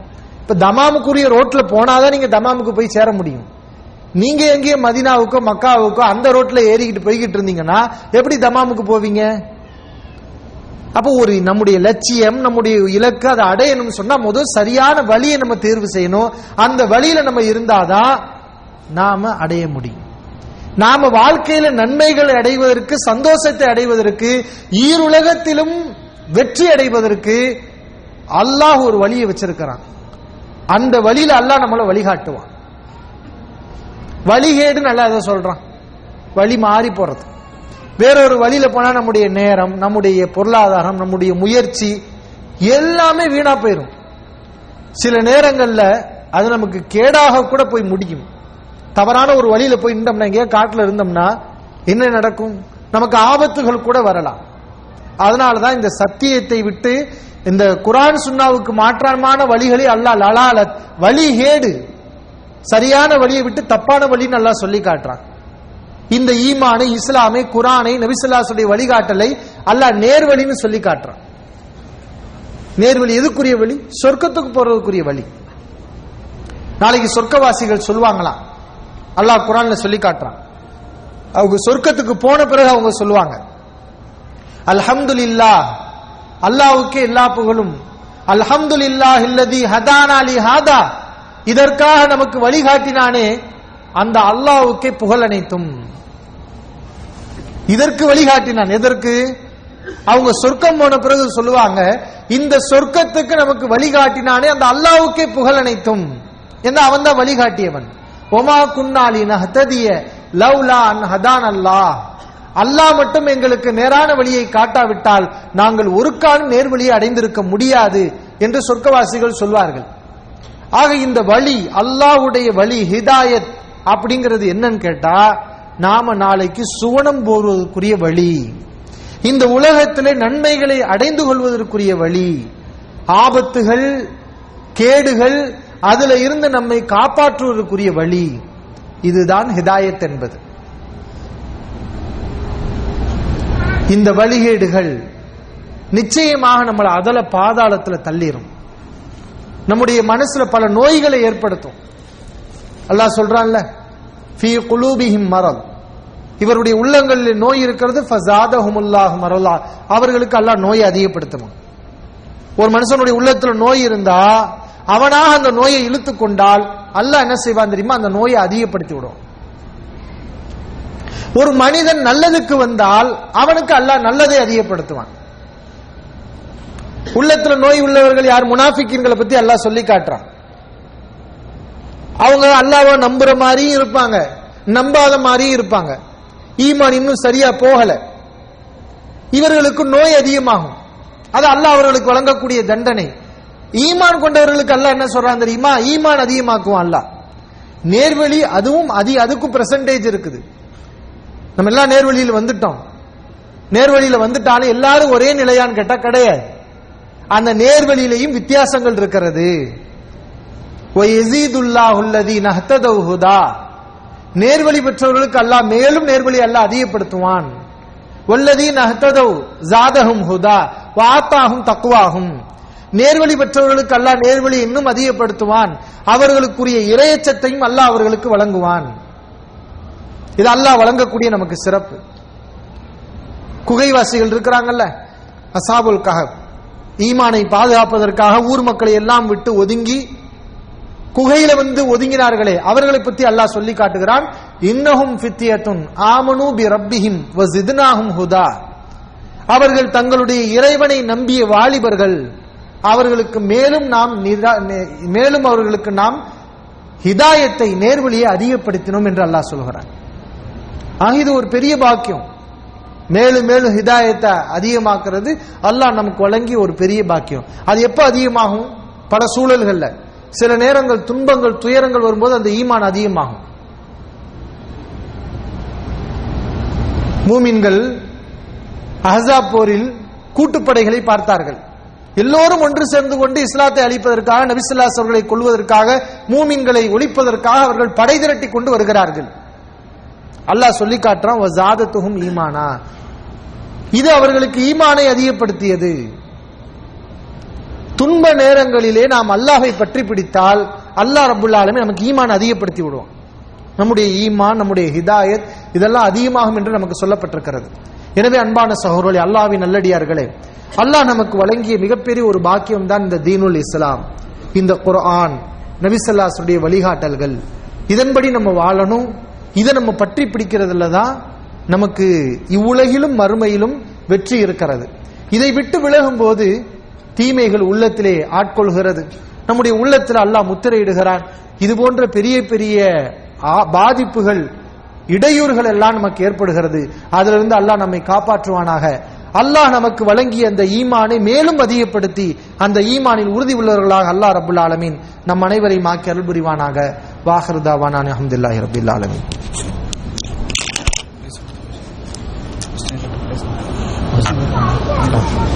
இப்ப தமாமுக்குரிய ரோட்ல போனாதான் நீங்க தமாமுக்கு போய் சேர முடியும். நீங்க எங்கேயோ மதினாவுக்கோ மக்காவுக்கோ அந்த ரோட்ல ஏறிக்கிட்டு போய்கிட்டு இருந்தீங்கன்னா எப்படி தமாமுக்கு போவீங்க? அப்போ ஒரு நம்முடைய லட்சியம் நம்முடைய இலக்கு அதை அடையணும்னு சொன்னா முதல் சரியான வழியை நம்ம தேர்வு செய்யணும். அந்த வழியில நம்ம இருந்தாதான் நாம அடைய முடியும். நாம வாழ்க்கையில நன்மைகளை அடைவதற்கு சந்தோஷத்தை அடைவதற்கு ஈருலகத்திலும் வெற்றி அடைவதற்கு அல்லாஹ் ஒரு வழியை வச்சிருக்கிறான். அந்த வழியில அல்லாஹ் நம்மளை வழிகாட்டுவான். வழிகேடு நல்லா அதை சொல்றான். வழி மாறி போறது. வேறொரு வழியில போனா நம்முடைய நேரம் நம்முடைய பொருளாதாரம் நம்முடைய முயற்சி எல்லாமே வீணா போயிடும் சில நேரங்கள்ல அது நமக்கு கேடாக கூட போய் முடியும். தவறான ஒரு வழியில போய் இருந்தோம்னா எங்கேயா காட்டுல இருந்தோம்னா என்ன நடக்கும்? நமக்கு ஆபத்துகள் கூட வரலாம். அதனாலதான் இந்த சத்தியத்தை விட்டு இந்த குரான் சுன்னாவுக்கு மாற்றமான வழிகளை லலால லலாலத் வழிகேடு சரியான வழியை விட்டு தப்பான வழின்னு நல்லா சொல்லி காட்டுறான். இந்த ஈமானை இஸ்லாமை குரானை நபிசுல்லாசுடைய வழிகாட்டலை அல்லாஹ் நேர்வழின்னு சொல்லி காட்டுறான். நேர்வழி எதுக்குரிய வழி? சொர்க்கத்துக்கு போறதுக்குரிய வழி. நாளைக்கு சொர்க்கவாசிகள் சொல்லுவாங்களாம் அல்லாஹ் குரான்ல சொல்லி காட்டுறான். அவங்க சொர்க்கத்துக்கு போன பிறகு அவங்க சொல்லுவாங்க. அல்ஹம்துலில்லா அல்லாவுக்கு எல்லா புகழும். அல்ஹம்துலில்லா இல்லதி ஹதானா லி ஹாதா. இதற்காக நமக்கு வழிகாட்டினானே அந்த அல்லாவுக்கே புகழ் அனைத்தும். இதற்கு வழிகாட்டினான். எதற்கு? அவங்க சொர்க்கம் போன பிறகு சொல்லுவாங்க இந்த சொர்க்கத்துக்கு நமக்கு வழிகாட்டினானே அந்த அல்லாவுக்கே புகழ் அனைத்தும். என்ன? அவன் தான் வழிகாட்டியவன். ஒமா குன்னாலி நஹ்ததிய லவ்லா அன் ஹதான் அல்லாஹ். அல்லாஹ் மட்டும் எங்களுக்கு நேரான வழியை காட்டாவிட்டால் நாங்கள் ஒரு காலம் நேர்வழியை அடைந்திருக்க முடியாது என்று சொர்க்கவாசிகள் சொல்வார்கள். ஆக இந்த வழி அல்லாஹ்வுடைய வழி ஹிதாயத் அப்படிங்கிறது என்னன்னு கேட்டா நாம நாளைக்கு சுவனம் போவதற்குரிய வழி. இந்த உலகத்திலே நன்மைகளை அடைந்து கொள்வதற்குரிய வழி. ஆபத்துகள் கேடுகள் அதுல இருந்து நம்மை காப்பாற்றுவதற்குரிய வழி. இதுதான் ஹிதாயத் என்பது. இந்த வழிகேடுகள் நிச்சயமாக நம்மளை அதல பாதாளத்துல தள்ளிரும். நம்முடைய மனசுல பல நோய்களை ஏற்படுத்தும். அல்லாஹ் சொல்றான்ல ஃபீ குலூபிஹிம் மரல் இவருடைய உள்ளங்களில் நோய் இருக்கிறது ஃபசாதஹுமுல்லாஹ் மரலா. அவர்களுக்கு அல்லாஹ் நோயை அதிகப்படுத்துமா? ஒரு மனுஷனுடைய உள்ளத்துல நோய் இருந்தா அவனாக அந்த நோயை இழுத்து கொண்டால் அல்லாஹ் என்ன செய்வான் தெரியுமா? அந்த நோயை அதிகப்படுத்தி விடும். ஒரு மனிதன் நல்லதுக்கு வந்தால் அவனுக்கு அல்லாஹ் நல்லதை அதிகப்படுத்துவான். உள்ளத்துல நோய் உள்ளவர்கள் யார் முனாஃபிக்கின்களை பத்தி அல்லாஹ் சொல்லி காட்டுறான். அவங்க அல்லாஹ்வை நம்புற மாதிரியும் இருப்பாங்க. நம்பாத மாதிரியும் இருப்பாங்க. ஈமான் இன்னும் சரியா போகல. இவர்களுக்கு நோய் அதிகமாகும். அது அல்லாஹ் அவர்களுக்கு வழங்கக்கூடிய தண்டனை. ஈமான் கொண்டவர்களுக்கு அல்லாஹ் என்ன சொல்றான் தெரியுமா? ஈமான் அதிகமாக்குவான் அல்லாஹ். நேர்வழி அதுவும் அதி அதுக்கும் பிரசன்டேஜ் இருக்குது. நம்ம எல்லாம் நேர்வழியில் வந்துட்டோம். நேர்வழியில வந்துட்டாலும் எல்லாரும் ஒரே நிலையான்னு கேட்டா கிடையாது. அந்த நேர்வழியிலையும் வித்தியாசங்கள் இருக்கிறது. நேர்வழி பெற்றவர்களுக்கு அல்லாஹ் மேலும் நேர்வழி அல்லாஹ் அதிகப்படுத்துவான். ஒல்லதி நஹ்ததவ் ஜாதஹும் ஹுதா வாத்தாகும் தக்குவாகும் நேர்வழி பெற்றவர்களுக்கு அல்லாஹ் நேர்வழி இன்னும் அதிகப்படுத்துவான். அவர்களுக்குரிய இரையச்சத்தையும் அல்லாஹ் அவர்களுக்கு வழங்குவான். இது அல்லாஹ் வழங்கக்கூடிய நமக்கு சிறப்பு. குகைவாசிகள் இருக்கிறாங்கல்ல அசாபுல் கஹப். ஈமானை பாதுகாப்பதற்காக ஊர் மக்களை எல்லாம் விட்டு ஒதுங்கி குகையில வந்து ஒதுங்கினார்களே அவர்களை பற்றி அல்லாஹ் சொல்லி காட்டுகிறான் இன்னஹும் ஃபித்தியத்துன் ஆமனு பி ரப்பிஹிம் வஸித்னாஹும் ஹுதா. அவர்கள் தங்களுடைய இறைவனை நம்பிய வாலிபர்கள் அவர்களுக்கு மேலும் நாம் மேலும் அவர்களுக்கு நாம் ஹிதாயத்தை நேர்வழியை அதிகப்படுத்தினோம் என்று அல்லாஹ் சொல்கிறான். ஆக இது ஒரு பெரிய பாக்கியம். மேலும் மேலும் ஹிதாயத்தை அதிகமாக்குறது அல்லாஹ் நமக்கு வழங்கிய ஒரு பெரிய பாக்கியம். அது எப்ப அதிகமாகும்? பல சூழல்கள்ல. சில நேரங்கள் துன்பங்கள் துயரங்கள் வரும்போது அந்த ஈமான் அதிகமாகும். மூமின்கள் அஹஸாப் போரில் கூட்டுப்படைகளை பார்த்தார்கள். எல்லோரும் ஒன்று சேர்ந்து கொண்டு இஸ்லாத்தை அழிப்பதற்காக நபிசுல்லாஸ் அவர்களை கொள்வதற்காக மூமின்களை ஒழிப்பதற்காக அவர்கள் படை திரட்டி கொண்டு வருகிறார்கள். அல்லாஹ் சொல்லி காட்டுறான் ஈமானா. இது அவர்களுக்கு ஈமானை அதிகப்படுத்தியது. துன்ப நேரங்களிலே நாம் அல்லாஹை பற்றி பிடித்தால் அல்லாஹ் ரபுல் நமக்கு ஈமான் அதிகப்படுத்தி விடுவோம் நம்முடைய ஈமான் நம்முடைய ஹிதாயத் இதெல்லாம் அதிகமாகும் என்று நமக்கு சொல்லப்பட்டிருக்கிறது. எனவே அன்பான சகோதரி அல்லாவின் நல்லடியார்களே அல்லாஹ் நமக்கு வழங்கிய மிகப்பெரிய ஒரு பாக்கியம் தான் இந்த தீனுல் இஸ்லாம். இந்த குர்ஆன் நபிசல்லாசுடைய வழிகாட்டல்கள். இதன்படி நம்ம வாழணும். இதை நம்ம பற்றி பிடிக்கிறதுல தான் நமக்கு இவ்வுலகிலும் மறுமையிலும் வெற்றி இருக்கிறது. இதை விட்டு விலகும் போது தீமைகள் உள்ளத்திலே ஆட்கொள்கிறது. நம்முடைய உள்ளத்தில் அல்லாஹ் முத்திரையிடுகிறான். இது போன்ற பெரிய பெரிய ஆ- பாதிப்புகள் இடையூறுகள் எல்லாம் நமக்கு ஏற்படுகிறது. அதிலிருந்து அல்லாஹ் நம்மை காப்பாற்றுவானாக. அல்லாஹ் நமக்கு வழங்கிய அந்த ஈமானை மேலும் அதிகப்படுத்தி அந்த ஈமானில் உறுதி உள்ளவர்களாக அல்லாஹ் ரபுல் ஆலமீன் நம் அனைவரையும் ஆக்கி அருள் புரிவானாக. வாஹருதாவான அஹமதுல்லாஹி ரபுல் ஆலமீன்.